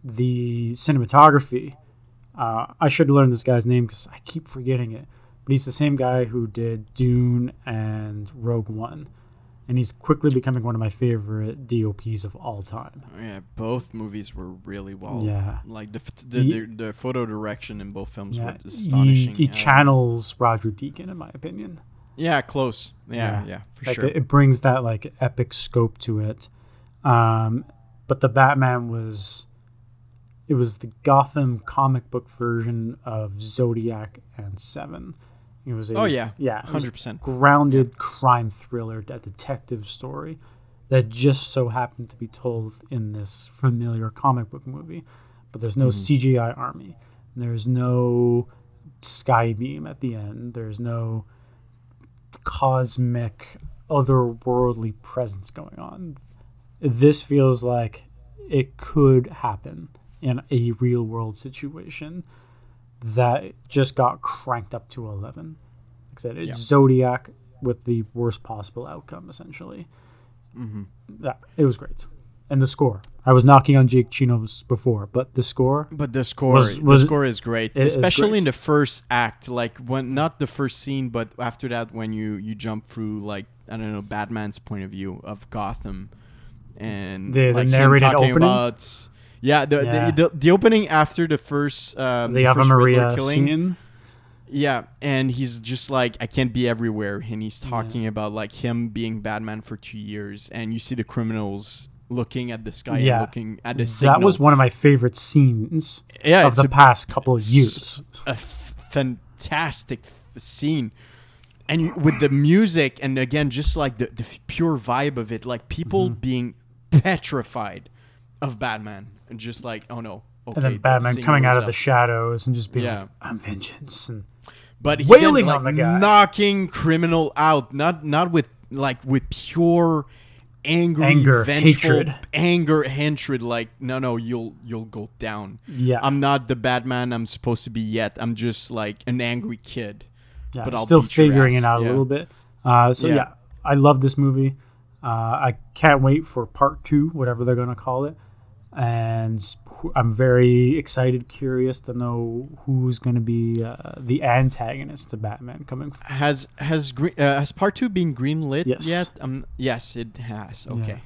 The cinematography. Uh, I should learn this guy's name because I keep forgetting it. But he's the same guy who did Dune and Rogue One, and he's quickly becoming one of my favorite DOPs of all time. yeah, both movies were really well. Yeah. like the the, He- the, the photo direction in both films Yeah, were he, astonishing. he Uh, channels Roger Deakin, in my opinion. yeah, close. Yeah, yeah, Yeah. for like sure. it, it brings that like epic scope to it. Um, but the Batman was it was the Gotham comic book version of Zodiac and Seven. It was a Oh, yeah. yeah, a 100%. grounded crime thriller, a detective story that just so happened to be told in this familiar comic book movie. But there's no mm-hmm. CGI army. There's no sky beam at the end. There's no cosmic, otherworldly presence going on. This feels like it could happen in a real world situation that just got cranked up to 11. Like I said, it's Yeah. Zodiac with the worst possible outcome, essentially. Mm-hmm. Yeah, it was great. And the score. I was knocking on Giacchino's before, but the score, But the score, Was- was- the score is great, is especially great. in the first act. Like when not the first scene, but after that, when you you jump through like I don't know Batman's point of view of Gotham, and The- the like him narrated talking opening? about yeah the, Yeah. The, the the opening after the first um, the Ave first Maria killing, scene. yeah, and he's just like, I can't be everywhere. And he's talking about like him being Batman for two years, and you see the criminals looking at the sky Yeah. and looking at the signal. That was one of my favorite scenes yeah, of the a, past couple of years. a f- fantastic f- scene. And you, with the music, and again, just like the, the f- pure vibe of it, like people Mm-hmm. being petrified of Batman, and just like, oh no, okay. and then Batman coming out of the shadows and just being Yeah. like, "I'm vengeance." And but he wailing again, on like, the guy. knocking criminal out, not not with like with pure angry, Anger, vengeful hatred. anger, hatred. Like, no, no, you'll you'll go down. yeah, I'm not the Batman I'm supposed to be yet. I'm just like an angry kid. yeah, but he's I'll still figuring it out Yeah. a little bit. Uh, so Yeah. yeah. I love this movie. Uh, I can't wait for part two, whatever they're going to call it. And I'm very excited, curious to know who's going to be uh, the antagonist to Batman coming. F- Has has green, uh, has part two been greenlit Yes. yet? Um, yes, it has. Okay,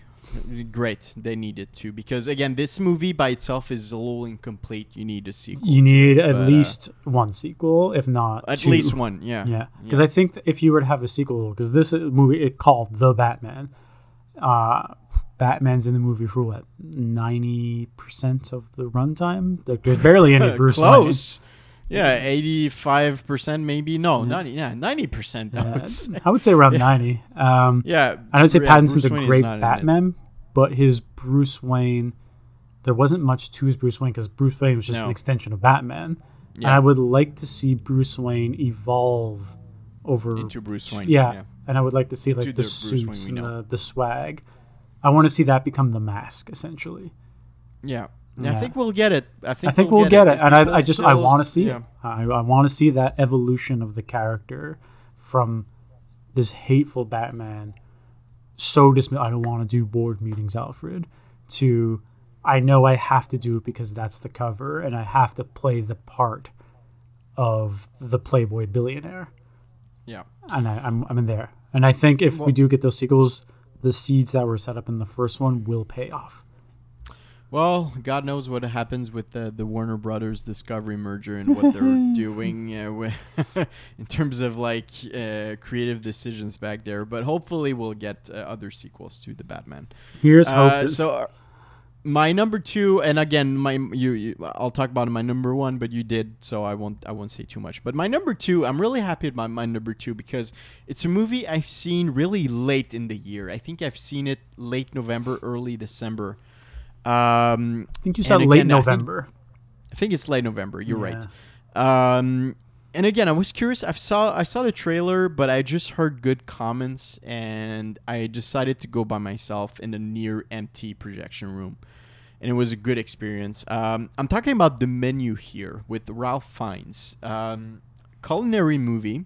great. They needed to because again, this movie by itself is a little incomplete. You need a sequel. you need but, at uh, least one sequel, if not at two. least one. Yeah. Yeah, because I think if you were to have a sequel, because this uh, movie it called The Batman, uh, Batman's in the movie for what ninety percent of the runtime. Like there's barely any Bruce Wayne. Close. Yeah, eighty-five percent maybe. No, Yeah. ninety. Yeah, ninety percent. I Yeah, would say. I would say around Yeah. ninety. Um, Yeah, I would say yeah, Pattinson's Bruce a great not in it. Batman, but his Bruce Wayne, there wasn't much to his Bruce Wayne because Bruce Wayne was just an extension of Batman. And. I would like to see Bruce Wayne evolve over into Bruce Wayne. Yeah, and I would like to see like the, the Wayne suits and the, the swag. I want to see that become the mask, essentially. yeah. Yeah. I think we'll get it. I think, I think we'll, get, it, If and I, I just I want to see yeah. it. I, I want to see that evolution of the character from this hateful Batman, so dismiss. I don't want to do board meetings, Alfred. To I know I have to do it because that's the cover, and I have to play the part of the Playboy billionaire. Yeah. and I, I'm I'm in there. And I think if Well- we do get those sequels, the seeds that were set up in the first one will pay off. Well, God knows what happens with the, the Warner Brothers Discovery merger and what they're doing uh, wi- in terms of like uh, creative decisions back there. But hopefully, we'll get uh, other sequels to the Batman. Here's Uh, hope. so, uh, my number two, and again, my you, you, I'll talk about my number one, but you did, so I won't I won't say too much. But my number two, I'm really happy about my number two because it's a movie I've seen really late in the year. I think I've seen it late November, early December. Um, I think you said late again, I think- November. I think it's late November. You're Yeah. right. Um, and again, I was curious. I saw I saw the trailer, but I just heard good comments, and I decided to go by myself in a near empty projection room, and it was a good experience. Um, I'm talking about the menu here with Ralph Fiennes, um, culinary movie,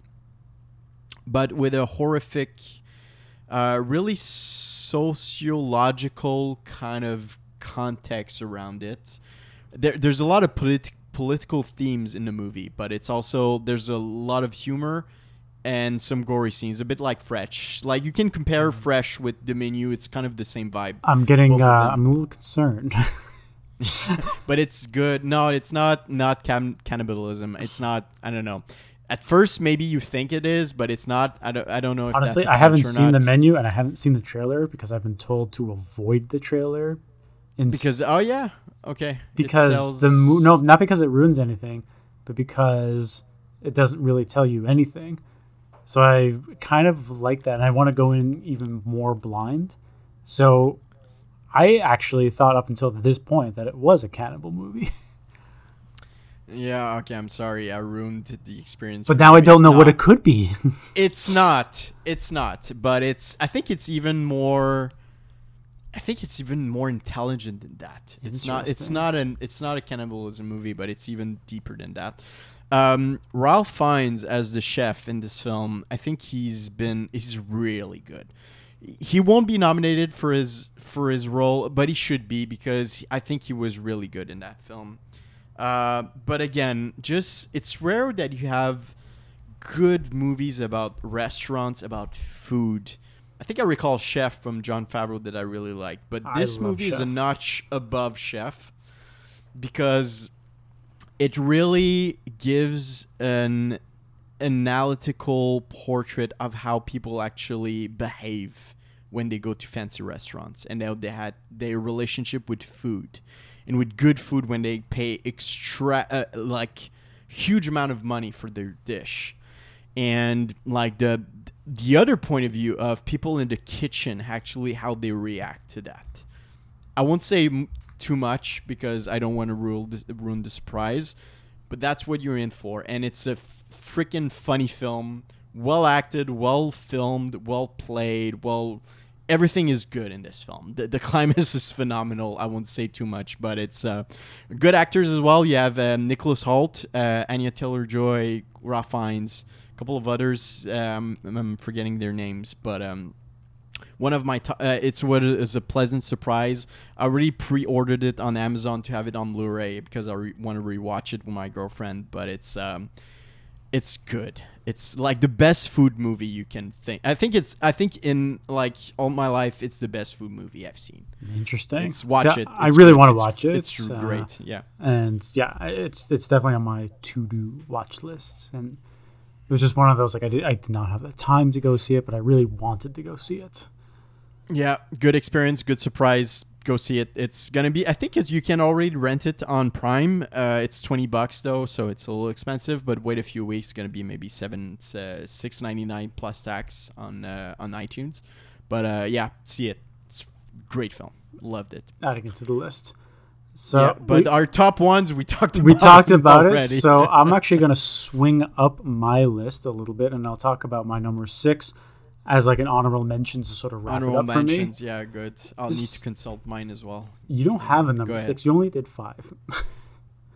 but with a horrific, uh, really sociological kind of context around it there, there's a lot of polit- political themes in the movie, but it's also there's a lot of humor and some gory scenes, a bit like Fresh. Like you can compare Fresh with the menu; it's kind of the same vibe, I'm getting. Uh. I'm a little concerned. but it's good. No, it's not not cam- cannibalism. It's not. I don't know. At first, maybe you think it is, but it's not. I don't. I don't know if Honestly, I haven't seen the menu and I haven't seen the trailer because I've been told to avoid the trailer In Because oh yeah, okay. Because sells- the mo- no not because it ruins anything but because it doesn't really tell you anything so i kind of like that and i want to go in even more blind so i actually thought up until this point that it was a cannibal movie Yeah, okay. I'm sorry, I ruined the experience. but now i don't It's know what it could be It's not. It's not. But it's. I think it's even more. I think it's even more intelligent than that. It's not. It's not an. It's not a cannibalism movie, but it's even deeper than that. Um, Ralph Fiennes as the chef in this film. I think he's been. He's really good. He won't be nominated for his for his role, but he should be because I think he was really good in that film. Uh, but again, just it's rare that you have good movies about restaurants, about food. I think I recall Chef from Jon Favreau that I really liked, but I this movie is a notch above Chef because it really gives an analytical portrait of how people actually behave when they go to fancy restaurants and how they had their relationship with food and with good food when they pay extra uh, like huge amount of money for their dish. And like the the other point of view of people in the kitchen actually how they react to that I won't say m- too much because I don't want to ruin the, surprise, but that's what you're in for. And it's a freaking funny film, well acted, well filmed, well played, well. Everything is good in this film. The, the climax is phenomenal. I won't say too much, but it's uh, good actors as well. You have um, Nicholas Hoult, uh, Anya Taylor Joy, Ralph Fiennes, a couple of others. Um, I'm forgetting their names, but um, one of my to- uh, it's what is a pleasant surprise. I already pre-ordered it on amazon to have it on blu-ray because i re- want to rewatch it with my girlfriend but it's um it's good. It's like the best food movie you can think i think it's i think in like all my life it's the best food movie i've seen. Interesting. It's watch it. I really want to watch it. it's, uh, great. Yeah. and yeah, it's it's definitely on my to do watch list. And was just one of those like I did I did not have the time to go see it, but I really wanted to go see it. Yeah, good experience, good surprise. Go see it. It's gonna be. I think it, you can already rent it on Prime. Uh, it's twenty bucks though, so it's a little expensive. But wait a few weeks, it's gonna be maybe seven, uh, six ninety nine plus tax on uh, on iTunes. But uh, yeah, see it. It's great film. Loved it. Adding it to the list. So yeah, but we, our top ones we talked about. we talked about already. it. So I'm actually gonna swing up my list a little bit, and I'll talk about my number six as like an honorable mention to sort of wrap honorable it up for me. mentions. Yeah, good. I'll need to consult mine as well. You don't have a number six. You only did five.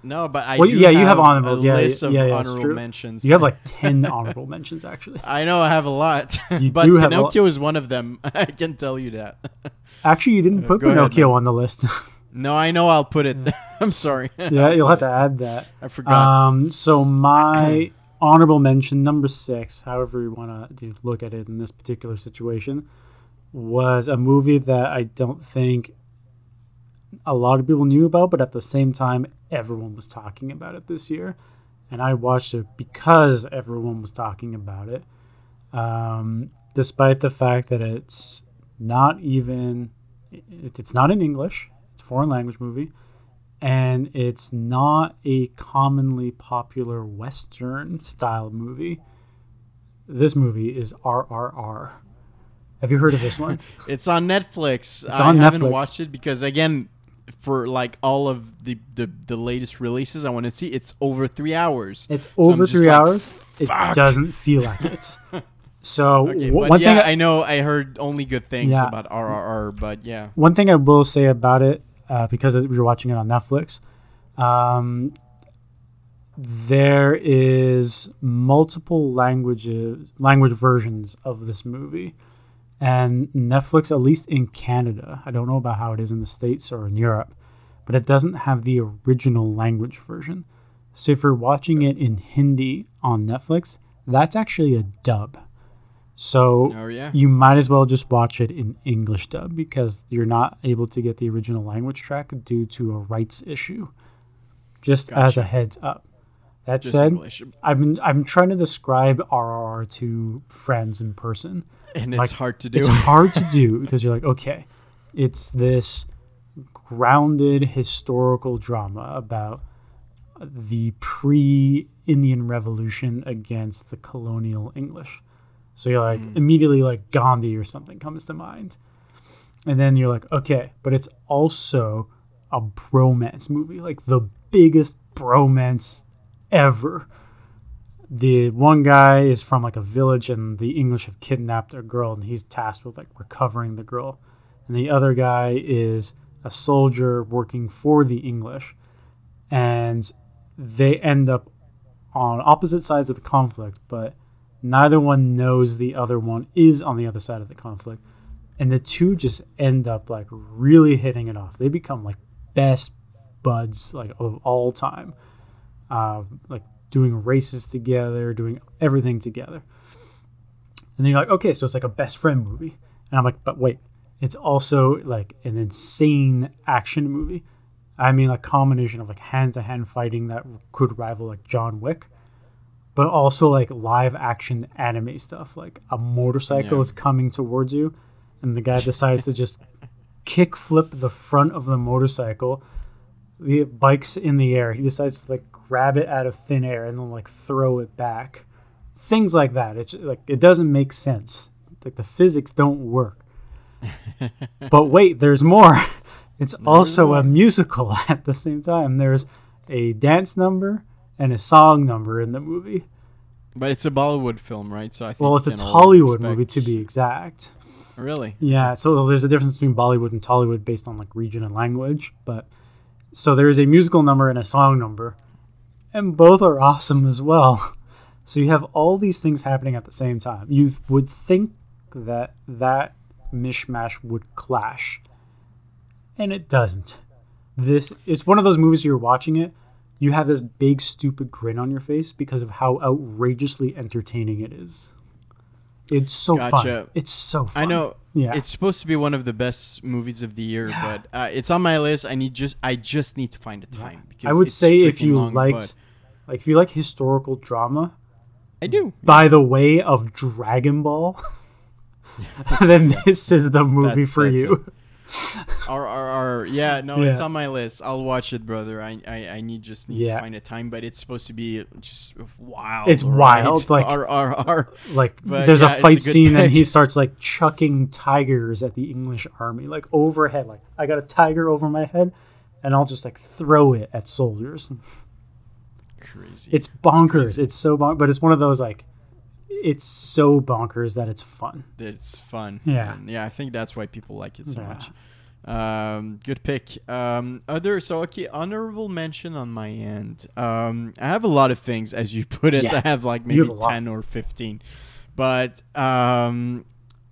No, but I Well, do yeah, you have have honorables. a Yeah, list yeah, of yeah, it's honorable mentions. You have like ten honorable mentions actually. I know I have a lot, You but do have Pinocchio is one of them. I can tell you that. Actually, you didn't Uh, put go ahead, Pinocchio man. on the list. No, I know I'll put it. I'm sorry. yeah, you'll have to add that. I forgot. Um, so my honorable mention number six, however you want to look at it in this particular situation, was a movie that I don't think a lot of people knew about, but at the same time, everyone was talking about it this year, and I watched it because everyone was talking about it. Um, despite the fact that it's not even it's not in English. Foreign language movie and it's not a commonly popular Western style movie. This movie is RRR. Have you heard of this one? it's on Netflix. It's I on haven't watched it because again, for like all of the the, the latest releases I want to see, it's over three hours. It's over three like, hours. It doesn't feel like it. So Okay, w- one yeah, thing I, I know I heard only good things Yeah. about RRR, but yeah, one thing I will say about it, uh, because we were watching it on Netflix, um, there is multiple languages, language versions of this movie, and Netflix, at least in Canada, I don't know about how it is in the states or in Europe, but it doesn't have the original language version. So if you're watching it in Hindi on Netflix, that's actually a dub. So oh yeah, you might as well just watch it in English dub because you're not able to get the original language track due to a rights issue. Just as a heads up. That just said, English, I've been I'm trying to describe RRR to friends in person. and it's hard to do. It's hard to do because you're like, okay, it's this grounded historical drama about the pre-Indian Revolution against the colonial English. So you're like hmm. immediately like Gandhi or something comes to mind. And then you're like, okay, but it's also a bromance movie, like the biggest bromance ever. The one guy is from like a village and the English have kidnapped a girl and he's tasked with like recovering the girl. And the other guy is a soldier working for the English. And they end up on opposite sides of the conflict, but neither one knows the other one is on the other side of the conflict. And the two just end up like really hitting it off. They become like best buds like of all time. Uh, like doing races together doing everything together. And then you're like okay so it's like a best friend movie. And i'm like but wait it's also like an insane action movie. I mean a combination of like hand-to-hand fighting that could rival like john wick but also like live action anime stuff. Like a motorcycle Yeah. is coming towards you, and the guy decides to just kick flip the front of the motorcycle. The bike's in the air. He decides to like grab it out of thin air and then like throw it back. Things like that. It's like it doesn't make sense. Like the physics don't work. but wait, there's more. It's also more. a musical at the same time. There's a dance number and a song number in the movie. But it's a Bollywood film, right? So I think Well, it's a Tollywood expect- movie to be exact. Really? Yeah, so there's a difference between Bollywood and Tollywood based on like region and language, but so there is a musical number and a song number, and both are awesome as well. So you have all these things happening at the same time. You would think that that mishmash would clash, and it doesn't. This it's one of those movies you're watching it, you have this big stupid grin on your face because of how outrageously entertaining it is. It's so fun. It's so fun. I know Yeah. it's supposed to be one of the best movies of the year, Yeah. but uh, it's on my list. I need just I just need to find a time because I would say if you long, liked, like, if you like historical drama, I do. by the way of Dragon Ball, then this is the movie That's- for that's you. Our, our, our, yeah, no, it's on my list. I'll watch it, brother. I, I, I need just need Yeah. to find a time, but it's supposed to be just wild. It's right? wild, like- our, our, our, Like, But there's yeah, a fight a scene and he starts like chucking tigers at the English army, like overhead. Like, I got a tiger over my head, and I'll just like throw it at soldiers. crazy. It's bonkers. It's, so bonkers, but it's one of those like, it's so bonkers that it's fun. it's fun. Yeah. And yeah. I think that's why people like it so Yeah. much. Um, good pick. Um, other so okay, honorable mention on my end. Um, I have a lot of things, as you put it. Yeah. I have like maybe have ten or fifteen, but um,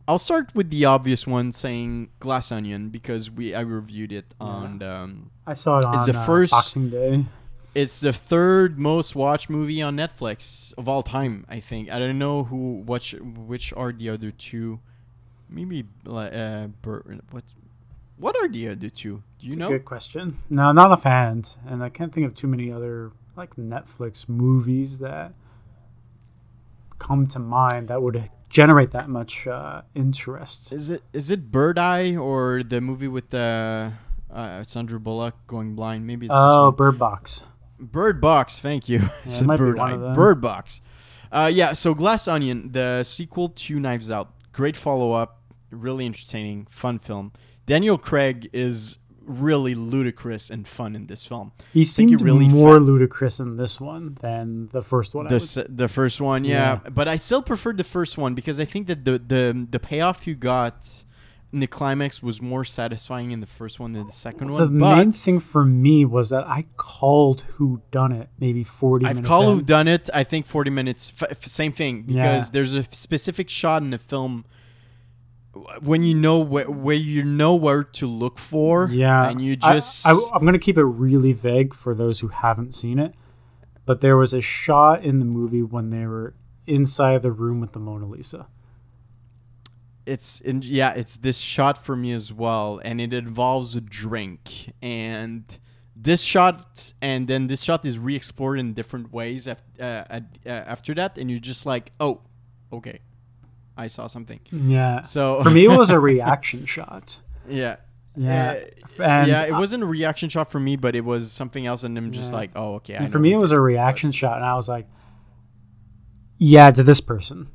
I'll start with the obvious one, saying Glass Onion because we I reviewed it on. Um, I saw it It's on the uh, first- Boxing Day. It's the third most watched movie on Netflix of all time. I think I don't know who which which are the other two. Maybe like, uh, Bur- what what are the other two? Do you It's know? Good question. No, not a fan, and I can't think of too many other like Netflix movies that come to mind that would generate that much uh, interest. Is it is it Bird Eye or the movie with the uh, Sandra Bullock going blind? Maybe it's Oh. Bird Box. Bird Box. Thank you. I it said might be Bird Eye. Bird Box. Uh, yeah. So Glass Onion, the sequel to Knives Out, great follow up, really entertaining, fun film. Daniel Craig is really ludicrous and fun in this film. He seemed really more fa- ludicrous in this one than the first one. I The the first one, yeah. Yeah. but I still preferred the first one because I think that the the the payoff you got in the climax was more satisfying in the first one than the second the one. The main thing for me was that I called Who Done It maybe forty I've minutes. Call in. of done it. I think forty minutes. F- same thing because Yeah. there's a specific shot in the film when you know where where you know where to look for. Yeah, and you I- just I, am gonna keep it really vague for those who haven't seen it, but there was a shot in the movie when they were inside the room with the Mona Lisa. It's in, yeah it's this shot for me as well and it involves a drink and this shot and then this shot is re-explored in different ways af- uh, uh, after that and you're just like oh okay i saw something Yeah. so For me, it was a reaction shot. yeah Yeah. Uh, And yeah, it I- wasn't a reaction shot for me, but it was something else, and I'm just Yeah. like, oh, okay. I And know for me, it was a reaction shot, and I was like, "Yeah, to this person."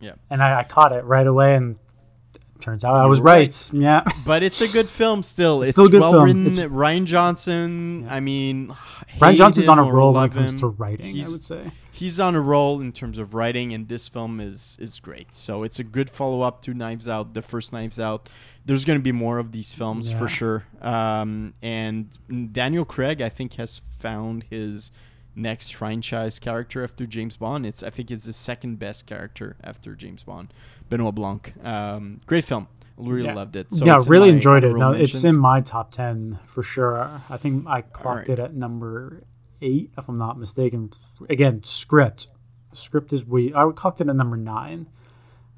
Yeah. And I, I caught it right away, and turns out I was were right. Yeah. But it's a good film still. It's It's, still a good well film. written. It's- Rian Johnson. Yeah. I mean, Rian Johnson's on a roll when it comes him, to writing. I would say. He's on a roll in terms of writing, and this film is is great. So it's a good follow up to Knives Out, the first Knives Out. There's going to be more of these films Yeah. for sure. Um, and Daniel Craig, I think, has found his next franchise character after James Bond. It's I think it's the second best character after James Bond, Benoit Blanc. Um, great film. Really Yeah. loved it. So yeah, really enjoyed it. honorable No, it's in my top ten for sure. I think I clocked Alright. it at number eight, if I'm not mistaken. Again, script. Script is we. I clocked it at number nine.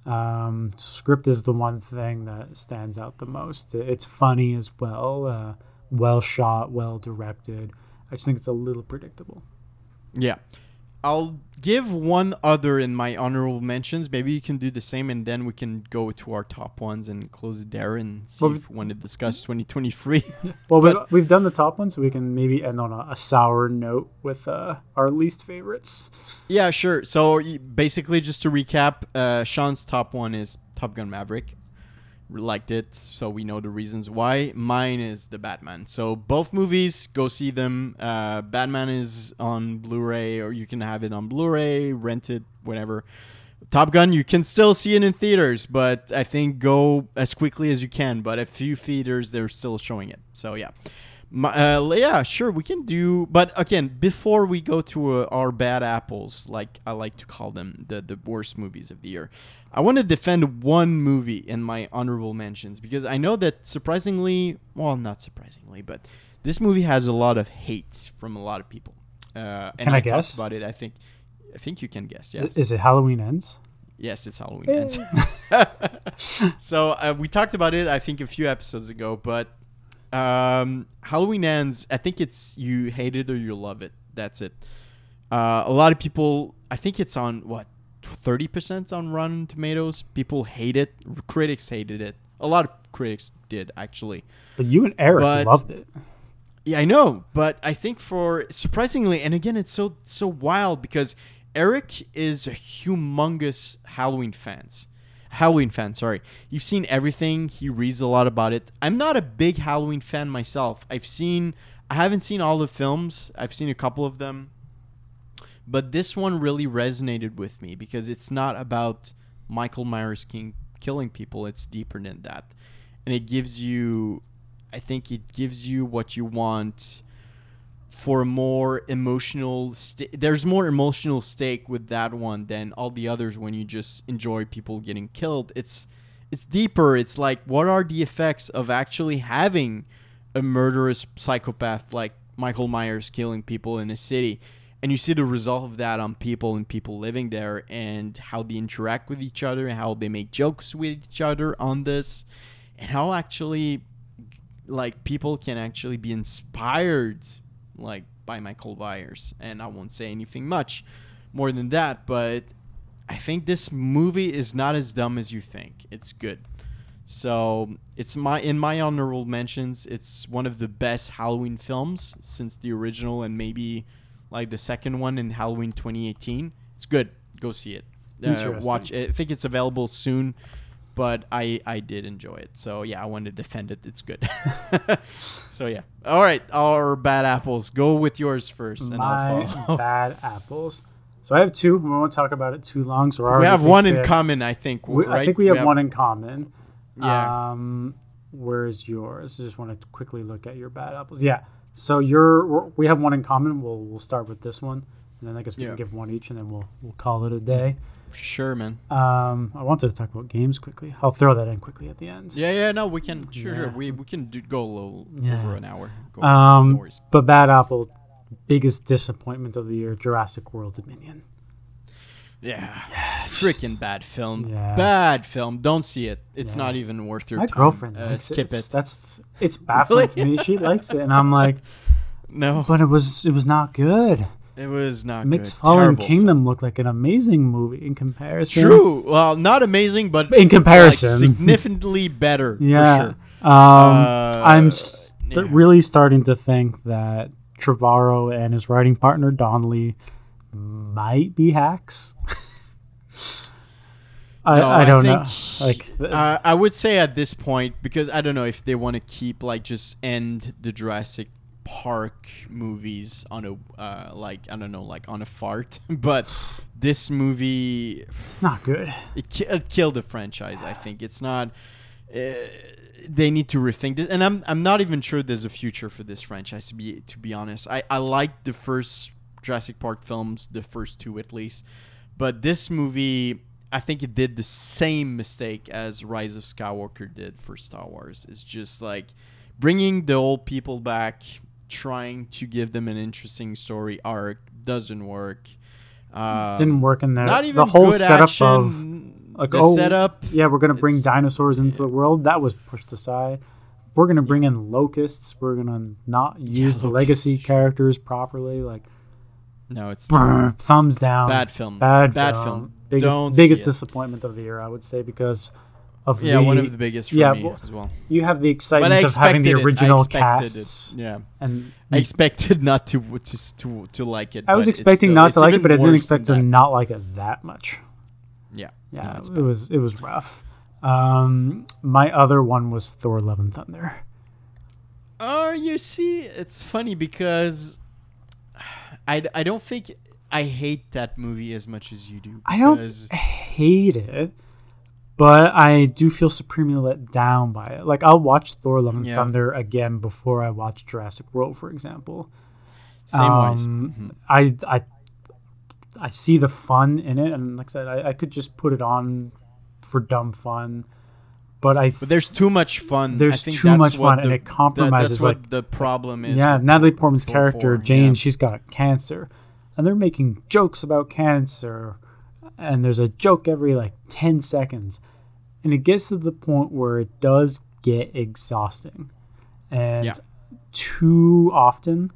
Um, script is the one thing that stands out the most. It's funny as well, uh, well shot, well directed. I just think it's a little predictable. Yeah. I'll give one other in my honorable mentions. Maybe you can do the same, and then we can go to our top ones and close it there and see Well, if we want to discuss 2023. Well, But- we, we've done the top one, so we can maybe end on a, a sour note with uh, our least favorites. yeah, sure. So basically, just to recap, uh, Sean's top one is Top Gun Maverick. Liked it, so we know the reasons why. Mine is the Batman. So both movies, go see them. Uh, Batman is on Blu-ray, or you can have it on Blu-ray, rent it, whatever. Top Gun, you can still see it in theaters, but I think go as quickly as you can. But a few theaters, they're still showing it. So yeah, My, uh, yeah, sure, we can do. But again, before we go to uh, our bad apples, like I like to call them, the the worst movies of the year, I want to defend one movie in my honorable mentions because I know that surprisingly, well, not surprisingly, but this movie has a lot of hate from a lot of people. Uh, and Can I talked guess? about it? I think. I think you can guess. I- Yes. Is it Halloween Ends? Yes, it's Halloween ends. so uh, we talked about it, I think, a few episodes ago. But um, Halloween ends. I think it's you hate it or you love it. That's it. Uh, a lot of people. I think it's on what thirty percent on Rotten Tomatoes. People hate it. Critics hated it. A lot of critics did actually. But you and Eric But- loved it. Yeah, I know, but I think for surprisingly, and again, it's so so wild because Eric is a humongous Halloween fans. Halloween fan, sorry. You've seen everything. He reads a lot about it. I'm not a big Halloween fan myself. I've seen I haven't seen all the films. I've seen a couple of them. But this one really resonated with me because it's not about Michael Myers King killing people. It's deeper than that. And it gives you I think it gives you what you want for more emotional sta- there's more emotional stake with that one than all the others when you just enjoy people getting killed it's it's deeper it's like what are the effects of actually having a murderous psychopath like Michael Myers killing people in a city and you see the result of that on people and people living there and how they interact with each other and how they make jokes with each other on this and how actually like people can actually be inspired like by Michael Myers. And I won't say anything much more than that but I think this movie is not as dumb as you think. It's good. So it's my in my honorable mentions it's one of the best Halloween films since the original and maybe like the second one in Halloween 2018 it's good go see it uh, Interesting. watch it. I think it's available soon but I I did enjoy it. So yeah, I wanted to defend it. It's good. so yeah. All right, our bad apples. Go with yours first, and I'll My follow. bad apples. So I have two. We won't talk about it too long. So we have one in common, I think. We, right? I think we have, one in common. Yeah. Um, where's yours? I just want to quickly look at your bad apples. Yeah. So you're we're- have one in common. We'll we'll start with this one, and then I guess we Yeah. can give one each, and then we'll we'll call it a day. Sure, man. Um, I wanted to talk about games quickly. I'll throw that in quickly at the end. Yeah, yeah. No, we can. Sure, sure. We we can do, go a little Yeah. over an hour. Go, Um, no. But bad apple, biggest disappointment of the year: Jurassic World Dominion. Yeah. Freaking bad film. Yeah. Bad film. Don't see it. It's Yeah. not even worth your My time. girlfriend Uh, skip it. it. That's it's baffling to me. She likes it, and I'm like, No, but it was it was not good. it was not Makes good. Fallen Terrible Kingdom look like an amazing movie in comparison. True. Well, not amazing, but In like, comparison. significantly better. Yeah. For sure. Um, Uh, I'm st- yeah. really starting to think that Trevorrow and his writing partner Donnelly might be hacks. I, No, I don't think, know. Like, uh, I would say at this point because I don't know if they want to keep like just end the Jurassic Park movies on a uh, like I don't know like on a fart, but this movie it's not good. it, ki- it killed the franchise. I think it's not. Uh, they need to rethink this, and I'm I'm not even sure there's a future for this franchise. To be to be honest, I I like the first Jurassic Park films, the first two at least, but this movie. I think it did the same mistake as Rise of Skywalker did for Star Wars. It's just like bringing the old people back, trying to give them an interesting story arc doesn't work. Um, Didn't work in there. not even the whole setup action. of like, the oh, setup. yeah, we're gonna bring dinosaurs into the world. That was pushed aside. We're gonna bring in locusts. We're gonna not use the legacy characters properly. Like No, it's brr, thumbs down. bad film. Bad, Bad film. film. Biggest, Don't biggest disappointment of the year, I would say, because of Yeah, the, one of the biggest for yeah, me well, as well. you have the excitement of having the original casts. Yeah, and I expected not to to to, to like it. I was expecting still- not to like it, but I didn't expect to that. not like it that much. Yeah, Yeah, no, it bad. was it was rough. Um, my other one was Thor: Love and Thunder. Oh, you see, it's funny because I, I don't think I hate that movie as much as you do. I don't hate it, but I do feel supremely let down by it. Like I'll watch Thor: Love and Yeah. Thunder again before I watch Jurassic World, for example. Same ways. Um, Mhm. I I I see the fun in it, and like I said, I, I could just put it on for dumb fun. But I But there's too much fun. I There's too much what fun, and it compromises, That's what like- the problem is. yeah, Natalie Portman's character 4, Jane, yeah. she's got cancer, and they're making jokes about cancer, and there's a joke every like ten seconds, and it gets to the point where it does get exhausting, and Yeah. too often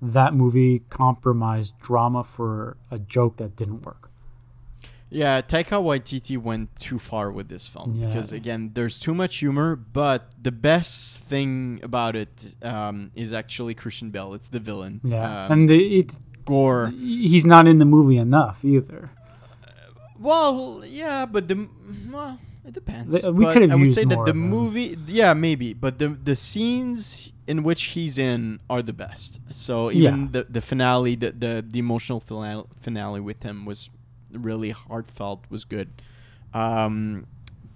that movie compromised drama for a joke that didn't work. Yeah, Taika Waititi went too far with this film Yeah. because again, there's too much humor. But the best thing about it um, is actually Christian Bale. It's the villain. Yeah, Um, and the, it, Gorr. he's not in the movie enough either. Well, yeah, but the well, it depends. The- we But could have I would say that the movie, yeah, maybe, but the the scenes in which he's in are the best. So Yeah. even the the finale, the the, the emotional finale, finale with him was really heartfelt, was good. Um,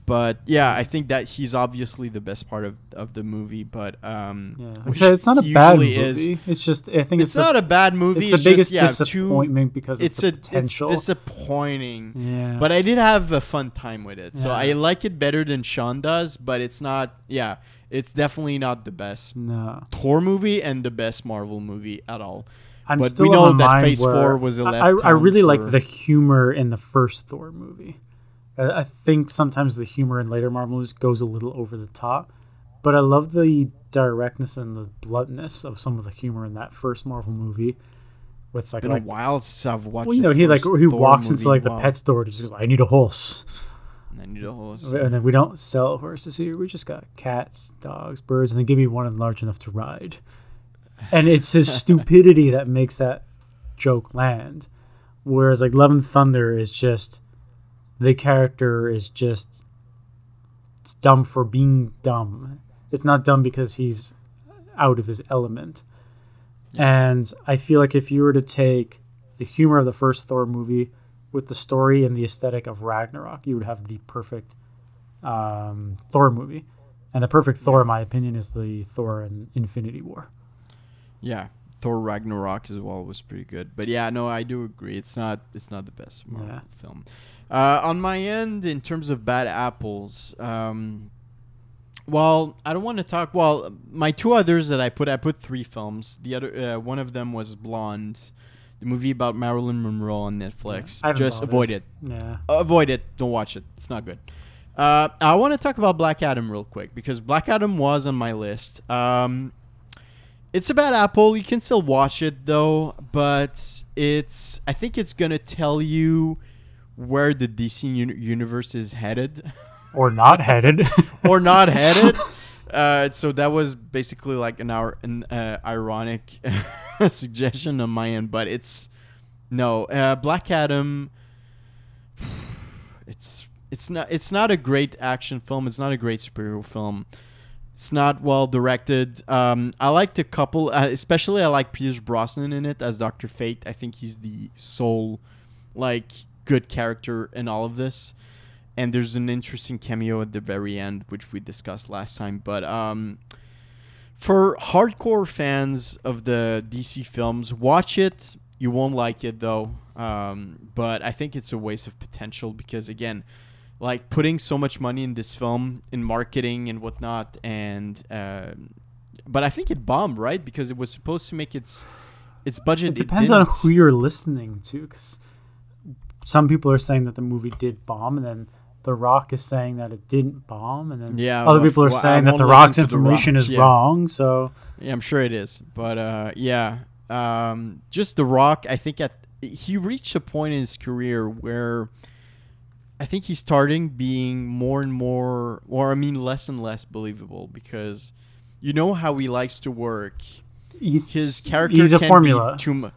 but yeah, I think that he's obviously the best part of, of the movie. But um, Yeah, like I which said, it's not a bad movie. is. It's just I think It's, it's, not a, a bad movie. it's the biggest just, yeah, too- disappointment because it's of the a potential. it's disappointing. yeah, But I did have a fun time with it. So I like it better than Sean does, but it's not yeah, it's definitely not the best no, Thor movie and the best Marvel movie at all. I'm but still we know that Phase where 4 was a I, left I, really like the humor in the first Thor movie. I, I think sometimes the humor in later Marvel movies goes a little over the top, but I love the directness and the bluntness of some of the humor in that first Marvel movie. With like, been like a while since I've watched. well, you know, he like he Thor walks movie. into like the pet store, just goes, I need a horse. I need a horse. And then we don't sell horses here. We just got cats, dogs, birds, and then give me one large enough to ride. And it's his stupidity that makes that joke land. Whereas like Love and Thunder is just the character is just it's dumb for being dumb. It's not dumb because he's out of his element. And I feel like if you were to take the humor of the first Thor movie with the story and the aesthetic of Ragnarok, you would have the perfect um, Thor movie. And the perfect Thor, in my opinion, is the Thor in Infinity War. Yeah, Thor Ragnarok as well was pretty good. But yeah, no, I do agree. It's not it's not the best Marvel Yeah. film. Uh, on my end, in terms of bad apples, um, well, I don't want to talk. Well, my two others that I put, I put three films. The other, uh, one of them was Blonde, the movie about Marilyn Monroe on Netflix. Haven't Just avoid it. Yeah. Avoid it. Don't watch it. It's not good. Uh, I want to talk about Black Adam real quick because Black Adam was on my list. Um, it's a bad apple. You can still watch it though, but it's. I think it's gonna tell you where the DC uni- universe is headed Or not headed. or not headed. Uh, so that was basically like an hour an uh, ironic suggestion on my end, but it's no uh, Black Adam. It's it's not it's not a great action film. It's not a great superhero film. It's not well directed. Um, I liked a couple, uh, especially I like Pierce Brosnan in it as Doctor Fate. I think he's the sole, like, good character in all of this. And there's an interesting cameo at the very end, which we discussed last time. But um, for hardcore fans of the DC films, watch it. You won't like it though. Um, but I think it's a waste of potential because again, like putting so much money in this film in marketing and whatnot and uh, but i think it bombed right because it was supposed to make its its budget It depends on who you're listening to, because some people are saying that the movie did bomb, and then The Rock is saying that it didn't bomb, and then Yeah, other well, people are well, saying that The Rock's to The information Rock, is yeah. wrong. So yeah i'm sure it is but uh, yeah um, just the rock i think at he reached a point in his career where i think he's starting being more and more or i mean less and less believable because you know how he likes to work he's his character He's a formula. Too mu-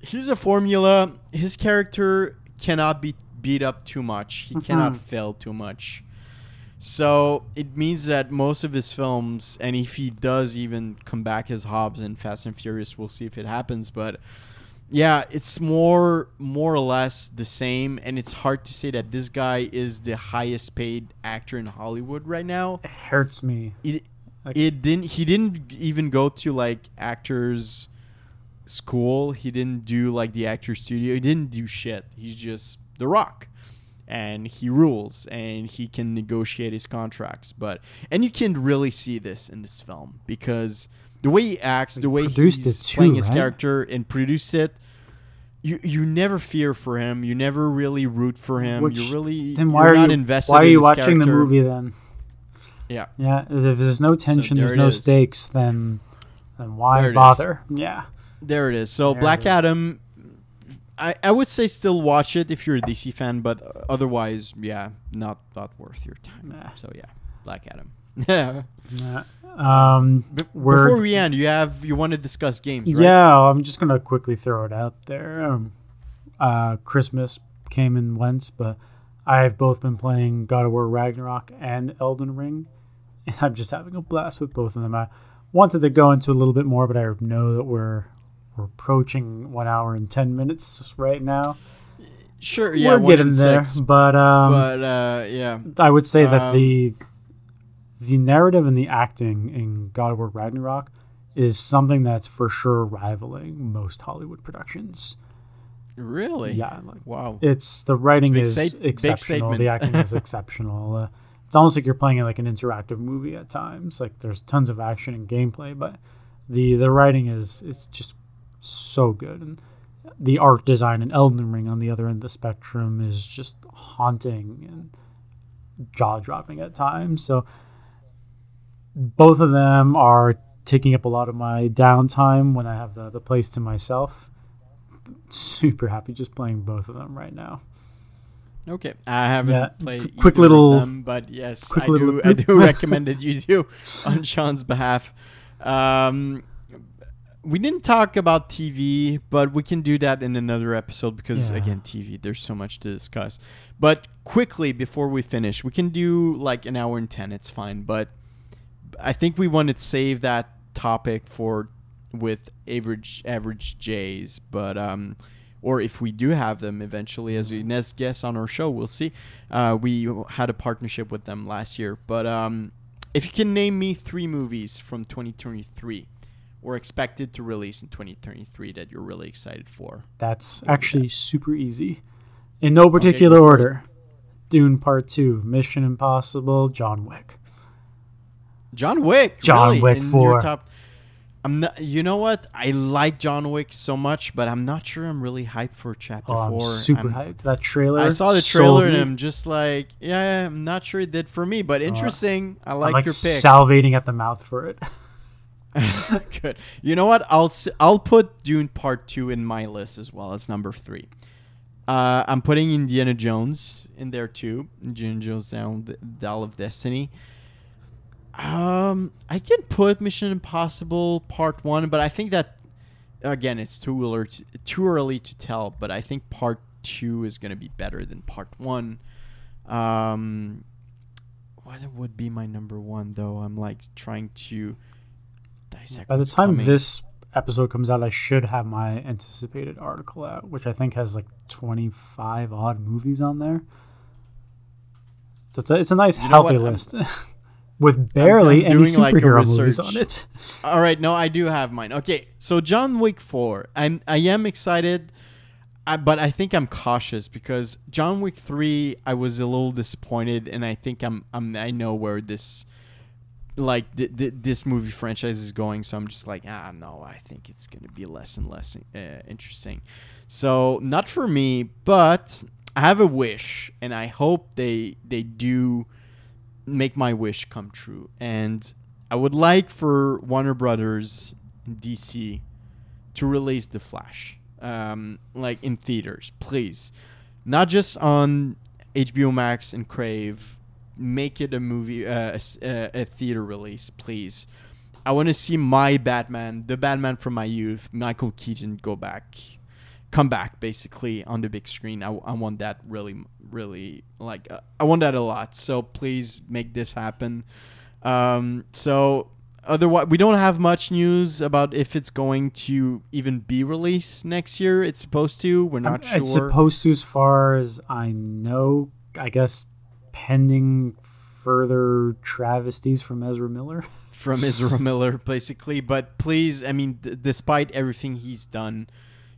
he's a formula. His character cannot be beat up too much. He cannot Mhm. fail too much. So it means that most of his films, and if he does even come back as Hobbs in Fast and Furious, we'll see if it happens. But yeah, it's more more or less the same, and it's hard to say that this guy is the highest paid actor in Hollywood right now. It hurts me. it, Like- it didn't he didn't even go to like actors school. He didn't do like the actor studio. He didn't do shit. He's just the rock and he rules and he can negotiate his contracts. But and you can really see this in this film because the way he acts the way he's it too, playing his right? character and produced it you you never fear for him you never really root for him Which- you really Then why you're are not you invested why are you watching the movie then? yeah Yeah, if there's no tension, there there's no is. stakes, then then why it is. bother? Yeah. There it is. So There Black is. Adam, I, I would say still watch it if you're a DC fan, but otherwise, yeah, not not worth your time. Nah. So yeah, Black Adam. Yeah. Yeah. Um, We're- before we end, you have you want to discuss games, right? Yeah, I'm just gonna quickly throw it out there. Um, uh, Christmas came and went, but I've both been playing God of War Ragnarok and Elden Ring, and I'm just having a blast with both of them. I wanted to go into a little bit more, but I know that we're we're approaching one hour and ten minutes right now. Sure. Yeah. we're getting there, six, but um, but uh, yeah. I would say that Um, the the narrative and the acting in God of War Ragnarok is something that's for sure rivaling most Hollywood productions. Really? Yeah, like Wow. it's the writing big is sta- exceptional. The acting is exceptional. Uh, it's almost like you're playing like an interactive movie at times. Like there's tons of action and gameplay, but the the writing is is just so good. And the art design in Elden Ring on the other end of the spectrum is just haunting and jaw dropping at times. So both of them are taking up a lot of my downtime when I have the, the place to myself. Super happy just playing both of them right now. Okay, I haven't Yeah, played quick little- them, but yes, I do. I do recommend that you do on Sean's behalf. Um, we didn't talk about TV, but we can do that in another episode because Yeah. again, TV. There's so much to discuss. But quickly before we finish, we can do like an hour and ten. It's fine, but I think we want to save that topic for with average average J's, but um, or if we do have them eventually as a next guest on our show, we'll see. Uh, we had a partnership with them last year, but um, if you can name me three movies from 2023 or expected to release in 2023 that you're really excited for, That's actually super easy. In no particular it. order. Dune Part 2, Mission Impossible, John Wick. John Wick. John really, Wick in 4. Your top, I'm not. You know what? I like John Wick so much, but I'm not sure I'm really hyped for Chapter Oh, I'm Four. super I'm- hyped. That trailer. I saw the trailer and me. I'm just like, yeah, I'm not sure it did for me, but interesting. I like, I'm like your pick. salivating at the mouth for it. Good. You know what? I'll I'll put Dune Part Two in my list as well as number three. Uh, I'm putting Indiana Jones in there too. Indiana Jones Down the Dial of Destiny. Um, I can put Mission Impossible Part One, but I think that again, it's too early to, too early to tell. But I think Part Two is gonna be better than Part One. Um, what would be my number one though? I'm like trying to dissect. By the time coming. this episode comes out, I should have my anticipated article out, which I think has like 25 odd movies on there. So it's a, it's a nice, You healthy list with barely any doing, like, superhero movies on it. All right, no, I do have mine. Okay, so John Wick Four. I'm I am excited, I, but I think I'm cautious because John Wick Three. I was a little disappointed, and I think I'm I'm I know where this like th- th- this movie franchise is going. So I'm just like ah no, I think it's gonna be less and less uh, interesting. So not for me, but I have a wish, and I hope they they do make my wish come true. And I would like for Warner Brothers DC to release The Flash, um, like in theaters, please, not just on HBO Max and Crave. Make it a movie, uh, a, uh, a theater release, please. I want to see my Batman, the Batman from my youth, Michael Keaton, go back, come back, basically on the big screen. I, I want that really, really like uh, I want that a lot. So please make this happen. Um, so otherwise, we don't have much news about if it's going to even be released next year. It's supposed to. We're not It's sure. supposed to, as far as I know, I guess pending further travesties from Ezra Miller. from Ezra Miller, basically. But please, I mean, d- despite everything he's done,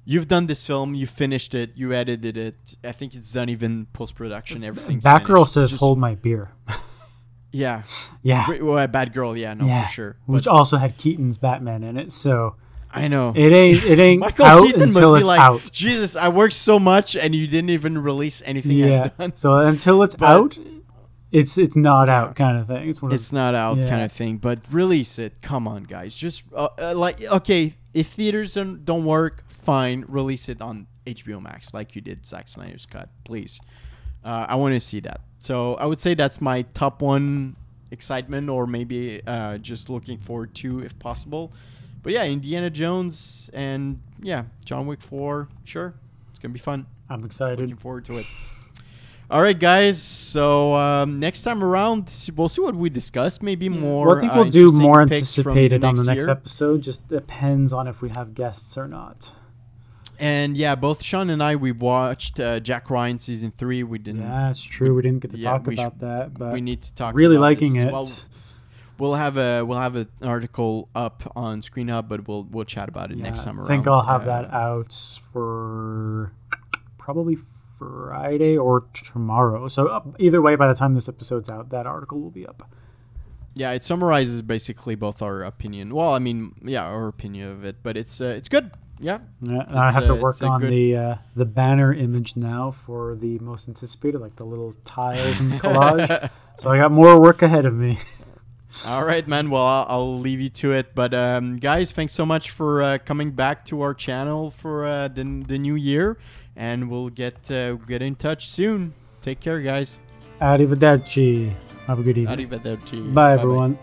you've done this film, you finished it, you edited it. I think it's done even post production. Everything's Batgirl says, Just- "Hold my beer." Yeah, Yeah, well, Batgirl, yeah, no, yeah. for sure. Which also had Keaton's Batman in it, so I know. it ain't it ain't Michael out Keaton must until be it's like, out. Jesus, I worked so much and you didn't even release anything Yeah. I've done. So until it's But- out, it's it's not Yeah. out kind of thing. It's one of not out Yeah. kind of thing, but release it. Come on, guys. Just uh, uh, like okay, if theaters don't, don't work, fine. Release it on HBO Max like you did Zack Snyder's cut, please. Uh, I want to see that. So I would say that's my top one excitement, or maybe uh, just looking forward to if possible. But yeah, Indiana Jones and yeah, John Wick Four. Sure, it's gonna be fun. I'm excited. Looking forward to it. All right, guys. So um, next time around, we'll see what we discuss. Maybe more. Well, I think uh, we'll do more anticipated on the next year. episode. Just depends on if we have guests or not. And yeah, both Sean and I we watched uh, Jack Ryan season three. We didn't. That's true. We didn't get to yeah, talk we sh- about that, but we need to talk. really about liking it. Well, we'll have a we'll have an article up on Screen Hub, but we'll we'll chat about it Yeah, next summer. I around. think I'll have Uh, that out for probably Friday or tomorrow. So uh, either way, by the time this episode's out, that article will be up. Yeah, it summarizes basically both our opinion. Well, I mean, yeah, our opinion of it, but it's uh, it's good. Yeah, Yeah, I have to work on good- the uh, the banner image now for the most anticipated, like the little tiles and collage. so I got more work ahead of me. All right, man. Well, I'll, I'll leave you to it. But um, guys, thanks so much for uh, coming back to our channel for uh, the the new year, and we'll get uh, get in touch soon. Take care, guys. Arrivederci. Have a good evening. Arrivederci. Bye, Bye-bye. everyone.